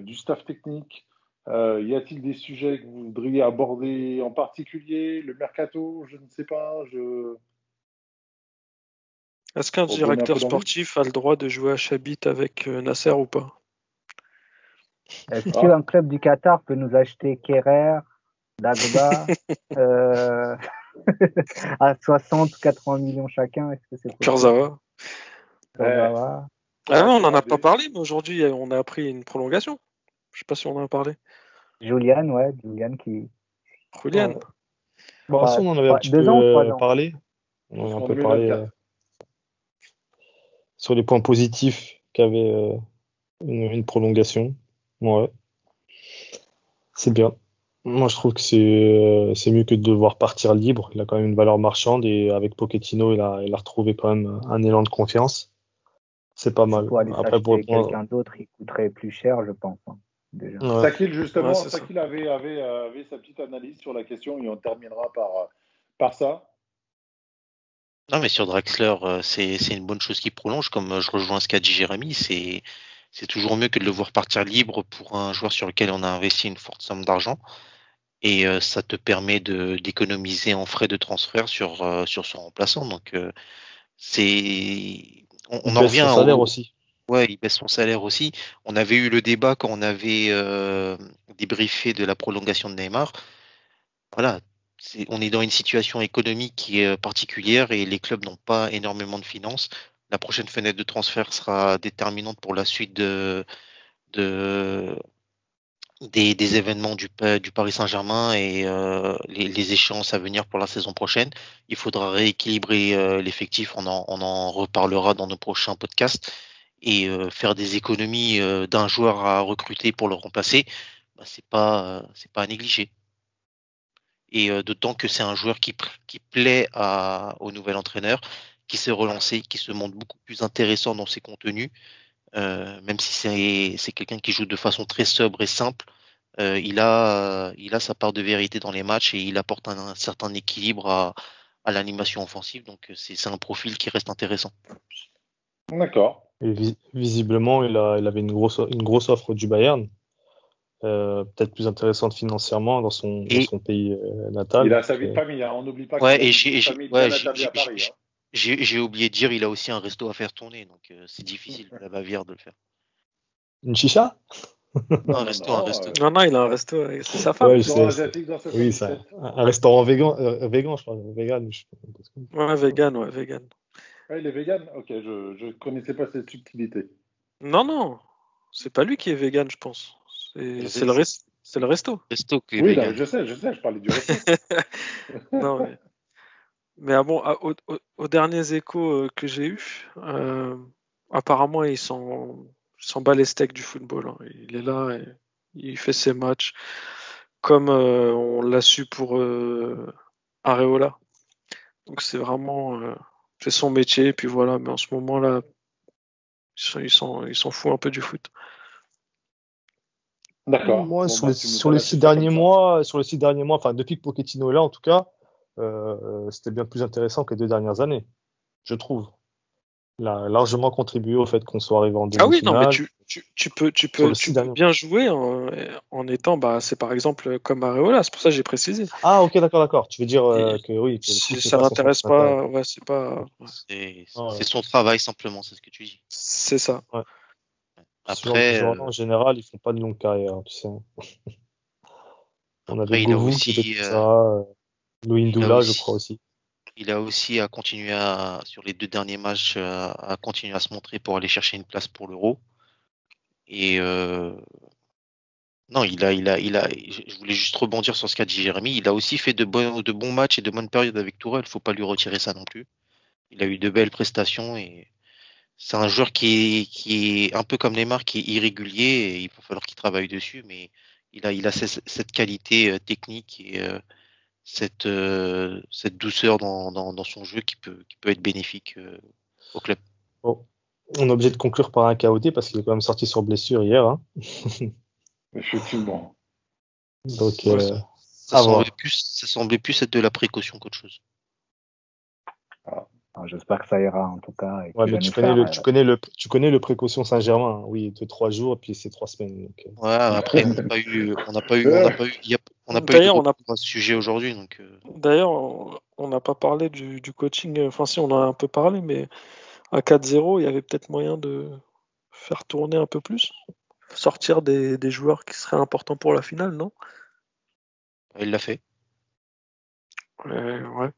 du staff technique? Y a-t-il des sujets que vous voudriez aborder en particulier? Le mercato, je ne sais pas. Est-ce qu'un directeur sportif a le droit de jouer à Chabit avec euh, Nasser ou pas? Est-ce qu'un club du Qatar peut nous acheter Kerrer, Dagba *laughs* euh, *laughs* à 60 80 millions chacun? Est-ce que c'est Kurzawa. Ah non, on n'en a pas parlé, mais aujourd'hui, on a appris une prolongation. Je sais pas si on en a parlé. Julian, ouais, Julian qui. Julian. Bon, on en avait un petit peu euh, parlé. On en a un peu parlé sur les points positifs qu'avait euh, une, prolongation. Ouais. C'est bien. Moi, je trouve que c'est euh, mieux que de devoir partir libre. Il a quand même une valeur marchande et avec Pochettino, il a, il a retrouvé quand même un élan de confiance. C'est pas mal. Après, pour quelqu'un d'autre, il coûterait plus cher, je pense. Hein, Sakil, justement, Sakil avait, avait, avait, sa petite analyse sur la question et on terminera par, par ça. Non, mais sur Draxler, euh, c'est une bonne chose qui prolonge. Comme euh, je rejoins ce qu'a dit Jérémy, c'est c'est toujours mieux que de le voir partir libre pour un joueur sur lequel on a investi une forte somme d'argent. Et euh, ça te permet d'économiser en frais de transfert sur, sur son remplaçant. Donc, c'est. On, en revient. Son salaire aussi. Ouais, il baisse son salaire aussi. On avait eu le débat quand on avait débriefé de la prolongation de Neymar. Voilà, on est dans une situation économique qui est euh, particulière et les clubs n'ont pas énormément de finances. La prochaine fenêtre de transfert sera déterminante pour la suite de, de, des, des événements du, Pa- du Paris Saint-Germain et euh, les, échéances à venir pour la saison prochaine. Il faudra rééquilibrer euh, l'effectif, on en, on en reparlera dans nos prochains podcasts, et faire des économies d'un joueur à recruter pour le remplacer, bah, c'est pas pas à négliger. Et euh, d'autant que c'est un joueur qui, plaît à, au nouvel entraîneur, qui s'est relancé, qui se montre beaucoup plus intéressant dans ses contenus, euh, même si c'est quelqu'un qui joue de façon très sobre et simple. euh, il a il a sa part de vérité dans les matchs et il apporte un, un certain équilibre à, à l'animation offensive. Donc c'est un profil qui reste intéressant. D'accord. Visiblement, il, a, il avait une grosse, une grosse offre du Bayern, euh, peut-être plus intéressante financièrement dans son, dans Et- son pays euh, natal. Il a sa vie de famille, hein. on n'oublie pas Ouais, qu'il a famille ouais, à j'ai- Paris. j'ai- hein. J'ai j'ai oublié de dire, il a aussi un resto à faire tourner, donc euh, c'est difficile pour *laughs* la Bavière de le faire. Une chicha? Non, un resto, un non, resto. euh, Non, non, il a un resto, c'est sa femme. Ouais, Le je restaurant sais, asiatique dans sa Oui, famille, ça, un un restaurant végan, euh, végan, je crois, vegan. je. Ouais, vegan, ouais, vegan. Ah, il est vegan? Ok, je ne connaissais pas cette subtilité. Non, non, c'est pas lui qui est vegan, je pense. C'est Le resto. Resto qui est Oui, je sais, je sais, je parlais du resto. *laughs* Non, mais, mais ah bon, à- au- au- aux derniers échos euh, que j'ai eus, euh, apparemment, il s'en bat les steaks du football. hein. Il est là et il fait ses matchs comme euh, on l'a su pour euh, Areola. Donc c'est vraiment euh, c'est son métier. Et puis voilà, mais en ce moment-là, il s'en- il s'en il s'en fout un peu du foot. D'accord. Moi, Bon, sur, bah, les, sur les six derniers mois, sur les six derniers mois, enfin depuis que Pochettino est là, en tout cas, euh, c'était bien plus intéressant que les deux dernières années, je trouve. Il a largement contribué au fait qu'on soit arrivé en Ah oui, non, mais demi-finale. tu, tu, tu peux, tu peux, tu bien jouer en, en étant, bah, c'est par exemple comme Areola, c'est pour ça que j'ai précisé. Ah, ok, d'accord, d'accord. Tu veux dire euh, que oui, que Si ça pas d'intérêt. pas, ouais, c'est pas, C'est Ah ouais. son travail simplement, c'est ce que tu dis. c'est ça. Après, joueurs, euh, en général, ils font pas de longue carrière, tu sais. *laughs* On Après, avait il a aussi, euh, ça, euh, Louis il a Ndoula, je aussi- crois aussi. il a aussi à continuer à, sur les deux derniers matchs, à continuer à se montrer pour aller chercher une place pour l'Euro. Et euh, non, il a, il a, il a. Je je voulais juste rebondir sur ce qu'a dit Jérémy. Il a aussi fait de bons, de bons matchs et de bonnes périodes avec Tourelle. Faut pas lui retirer ça non plus. Il a eu de belles prestations et c'est un joueur qui est, qui est un peu comme Neymar, qui est irrégulier et il va falloir qu'il travaille dessus. Mais il a, il a ce- cette qualité euh, technique et euh, cette, euh, cette douceur dans, dans, dans son jeu qui peut, qui peut être bénéfique euh, au club. Bon. On est obligé de conclure par un KOT parce qu'il est quand même sorti sur blessure hier. Hein. *laughs* Effectivement. Donc, Ouais, euh, Ça semblait, plus, ça semblait plus être de la précaution qu'autre chose. J'espère que ça ira en tout cas. et ouais, mais tu connais, faire, le, euh, tu, connais le, tu connais le précaution Saint-Germain. hein. Oui, de trois jours, puis c'est trois semaines. Donc, euh, Ouais, après, on n'a pas eu, on n'a pas eu, on pas eu, il y a- on n'a pas eu de D'ailleurs, on a- retour à ce sujet aujourd'hui, donc. euh, D'ailleurs, on on n'a pas parlé du, du coaching, enfin si, on en a un peu parlé, mais à 4-0, il y avait peut-être moyen de faire tourner un peu plus, sortir des, des joueurs qui seraient importants pour la finale, non? il l'a fait. Euh, ouais.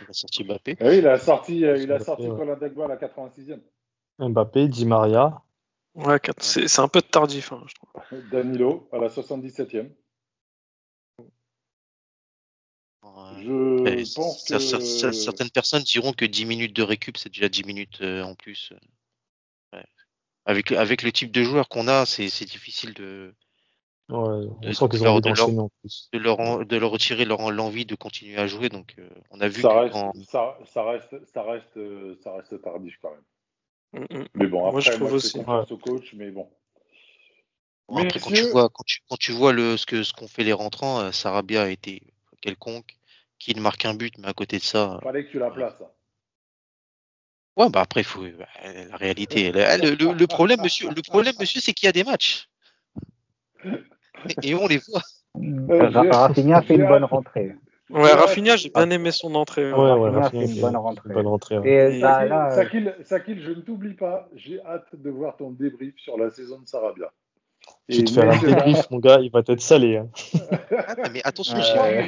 Il a sorti Mbappé. Ah oui, il a sorti, euh, il a sorti. Colin Dagba à la 86e. Mbappé, Di Maria. Ouais, c'est un peu tardif, hein, je trouve. *laughs* Danilo à la 77e. Ouais. Je pense que cer- Certaines personnes diront que 10 minutes de récup, c'est déjà 10 minutes euh, en plus. Ouais. Avec, avec le type de joueur qu'on a, c'est difficile de, Ouais, on De- sent qu'ils de leur- ont envie de leur- d'enchaîner en plus. de, leur, en- de leur retirer leur, l'envie de continuer à jouer. Donc, euh, on a vu ça que reste, quand- ça, ça reste, ça reste, euh, ça reste tardif quand même. Mm, mm. Mais bon, Moi, après, je trouve moi, aussi. au coach, mais bon. Bon, après, quand tu vois, quand tu, quand tu vois le, ce que, ce qu'ont fait les rentrants, euh, Sarabia a été quelconque, qu'il marque un but, mais à côté de ça, euh, Fallait que tu la places. hein. ouais, bah après, faut, bah, la réalité, le, le, le- le problème, monsieur, le problème, monsieur, c'est qu'il y a des matchs. *laughs* Et, *laughs* et on les voit. Euh, Rafinha fait une bonne rentrée. Ouais, Rafinha, j'ai bien aimé son entrée. Ouais, ouais, Rafinha Rafinha fait une bonne une rentrée. bonne rentrée. ouais. Et Et- là, Sakil, là, euh, Sakil, Sakil, je ne t'oublie pas. J'ai hâte de voir ton débrief sur la saison de Sarabia. Je vais te faire un débrief, mon gars, il va être salé. Hein. Ah, mais *laughs* attention, Euh,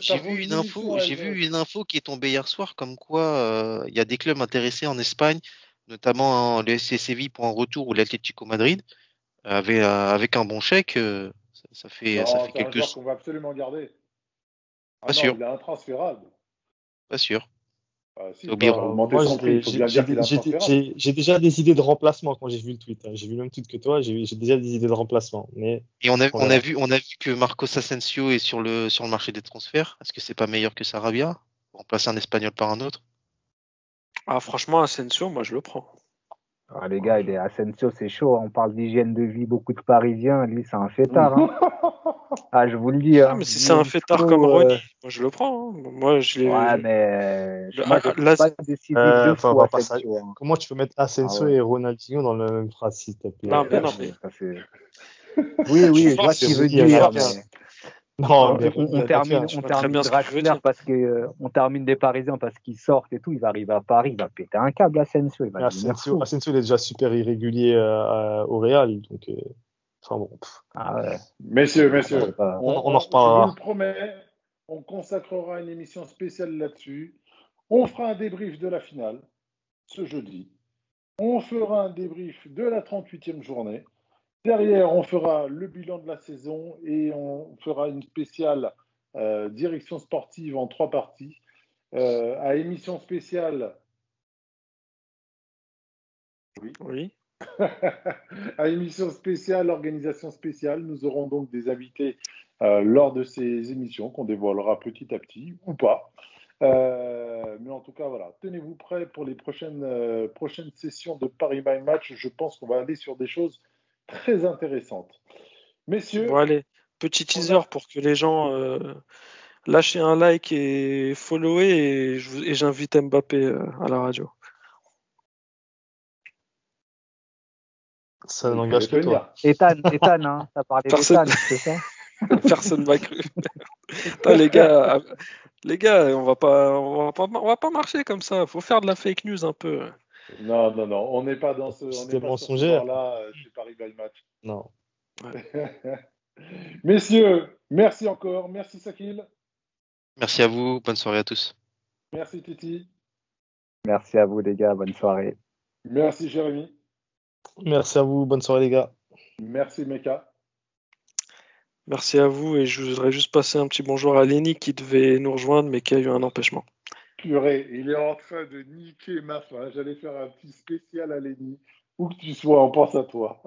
j'ai vu, une info, j'ai vu une info qui est tombée hier soir, comme quoi euh, il y a des clubs intéressés en Espagne, notamment le SC Séville pour un retour ou l'Atlético Madrid. avec, avec un bon chèque, ça, fait, Non, ça c'est fait un quelques. joueur qu'on va absolument garder. Ah Pas non, sûr. Il est intransférable. Pas sûr. Ah, si, j'ai- déjà des idées de remplacement quand j'ai vu le tweet. hein. J'ai vu le même tweet que toi, j'ai j'ai déjà des idées de remplacement. Mais Et on a, On a vu, on a vu que Marcos Asensio est sur le, sur le marché des transferts. Est-ce que c'est pas meilleur que Sarabia? Remplacer un Espagnol par un autre? Ah, franchement, Asensio, moi, je le prends. Ah, les gars, il est Asensio, c'est chaud. On parle d'hygiène de vie, beaucoup de Parisiens. Lui, c'est un fêtard. hein. *laughs* Ah, je vous le dis. Ah, hein. mais si c'est un fêtard comme euh, Ronny, moi, je le prends. hein. Moi, je l'ai. Ouais, mais ah, je là, pas c'est- décisif Euh, pas hein. comment tu peux mettre Asensio Ah ouais. et Ronaldinho dans la même phrase, s'il te plaît? Non, mais non, Ça, mais- ça, Oui, oui, je vois ce qu'il veut c'est dire. mais- Non, mais on, on termine, on que je parce que euh, on des Parisiens parce qu'ils sortent et tout. Il va arriver à Paris, il va péter un câble Asensio, il va devenir Asensio. Asensio, il est déjà super irrégulier euh, au Real, donc euh, enfin bon. Ah ouais. Messieurs, messieurs, pas- On- on en Je vous reparlera. le promets, on consacrera une émission spéciale là-dessus. On fera un débrief de la finale ce jeudi. On fera un débrief de la 38e journée. Derrière, on fera le bilan de la saison et on fera une spéciale euh, direction sportive en trois parties. Euh, à émission spéciale, Oui. *laughs* à émission spéciale, organisation spéciale, nous aurons donc des invités euh, lors de ces émissions qu'on dévoilera petit à petit ou pas. Euh, mais en tout cas, voilà, tenez-vous prêts pour les prochaines, euh, prochaines sessions de Paris by Match. Je pense qu'on va aller sur des choses très intéressantes. Messieurs, Bon, allez, petit teaser pour que les gens euh, lâchez un like et follower et j'invite Mbappé euh, à la radio. Ça il n'engage que toi. Ethan, Ethan, hein, t'as parlé Personne- d'Ethan, c'est ça Personne m'a cru. Les gars, euh, les gars, on va pas, on va pas, on va pas marcher comme ça. Faut faire de la fake news un peu. Non, non, non, on n'est pas dans ce, on C'était mensongère. là chez Paris by Match. Non. *laughs* Messieurs, merci encore. Merci Sakil. Merci à vous. Bonne soirée à tous. Merci Titi. Merci à vous, les gars. Bonne soirée. Merci Jérémy. Merci à vous. Bonne soirée, les gars. Merci Meka. Merci à vous et je voudrais juste passer un petit bonjour à Lenny qui devait nous rejoindre mais qui a eu un empêchement. Purée, il est en train de niquer ma fin. J'allais faire un petit spécial à Lenny. Où que tu sois, on pense à toi.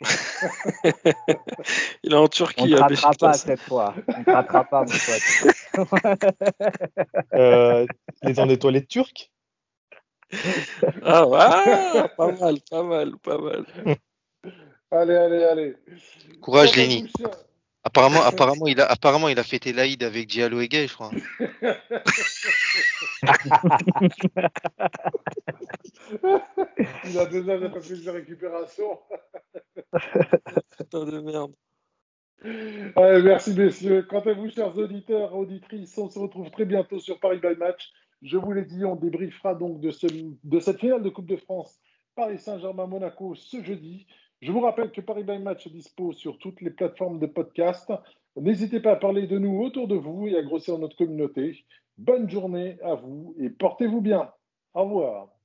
*laughs* Il est en On Turquie ne à ratera pas Beşiktaş. cette fois. On ne ratera pas, mon pote. *laughs* Euh, il est dans des toilettes turques? Ah, ouais, ah, pas mal, pas mal, pas mal. Allez, allez, allez. Courage, Lenny. Apparemment, apparemment, il a, apparemment, il a fêté l'Aïd avec Diallo et Gay, je crois. *laughs* Il a besoin d'un peu plus de récupération. Putain de merde. Allez, merci messieurs. Quant à vous, chers auditeurs, auditrices, on se retrouve très bientôt sur Paris by Match. Je vous l'ai dit, on débriefera donc de, ce- de cette finale de Coupe de France Paris Saint-Germain-Monaco ce jeudi. Je vous rappelle que Paris by Match est dispo sur toutes les plateformes de podcast. N'hésitez pas à parler de nous autour de vous et à grossir notre communauté. Bonne journée à vous et portez-vous bien. Au revoir.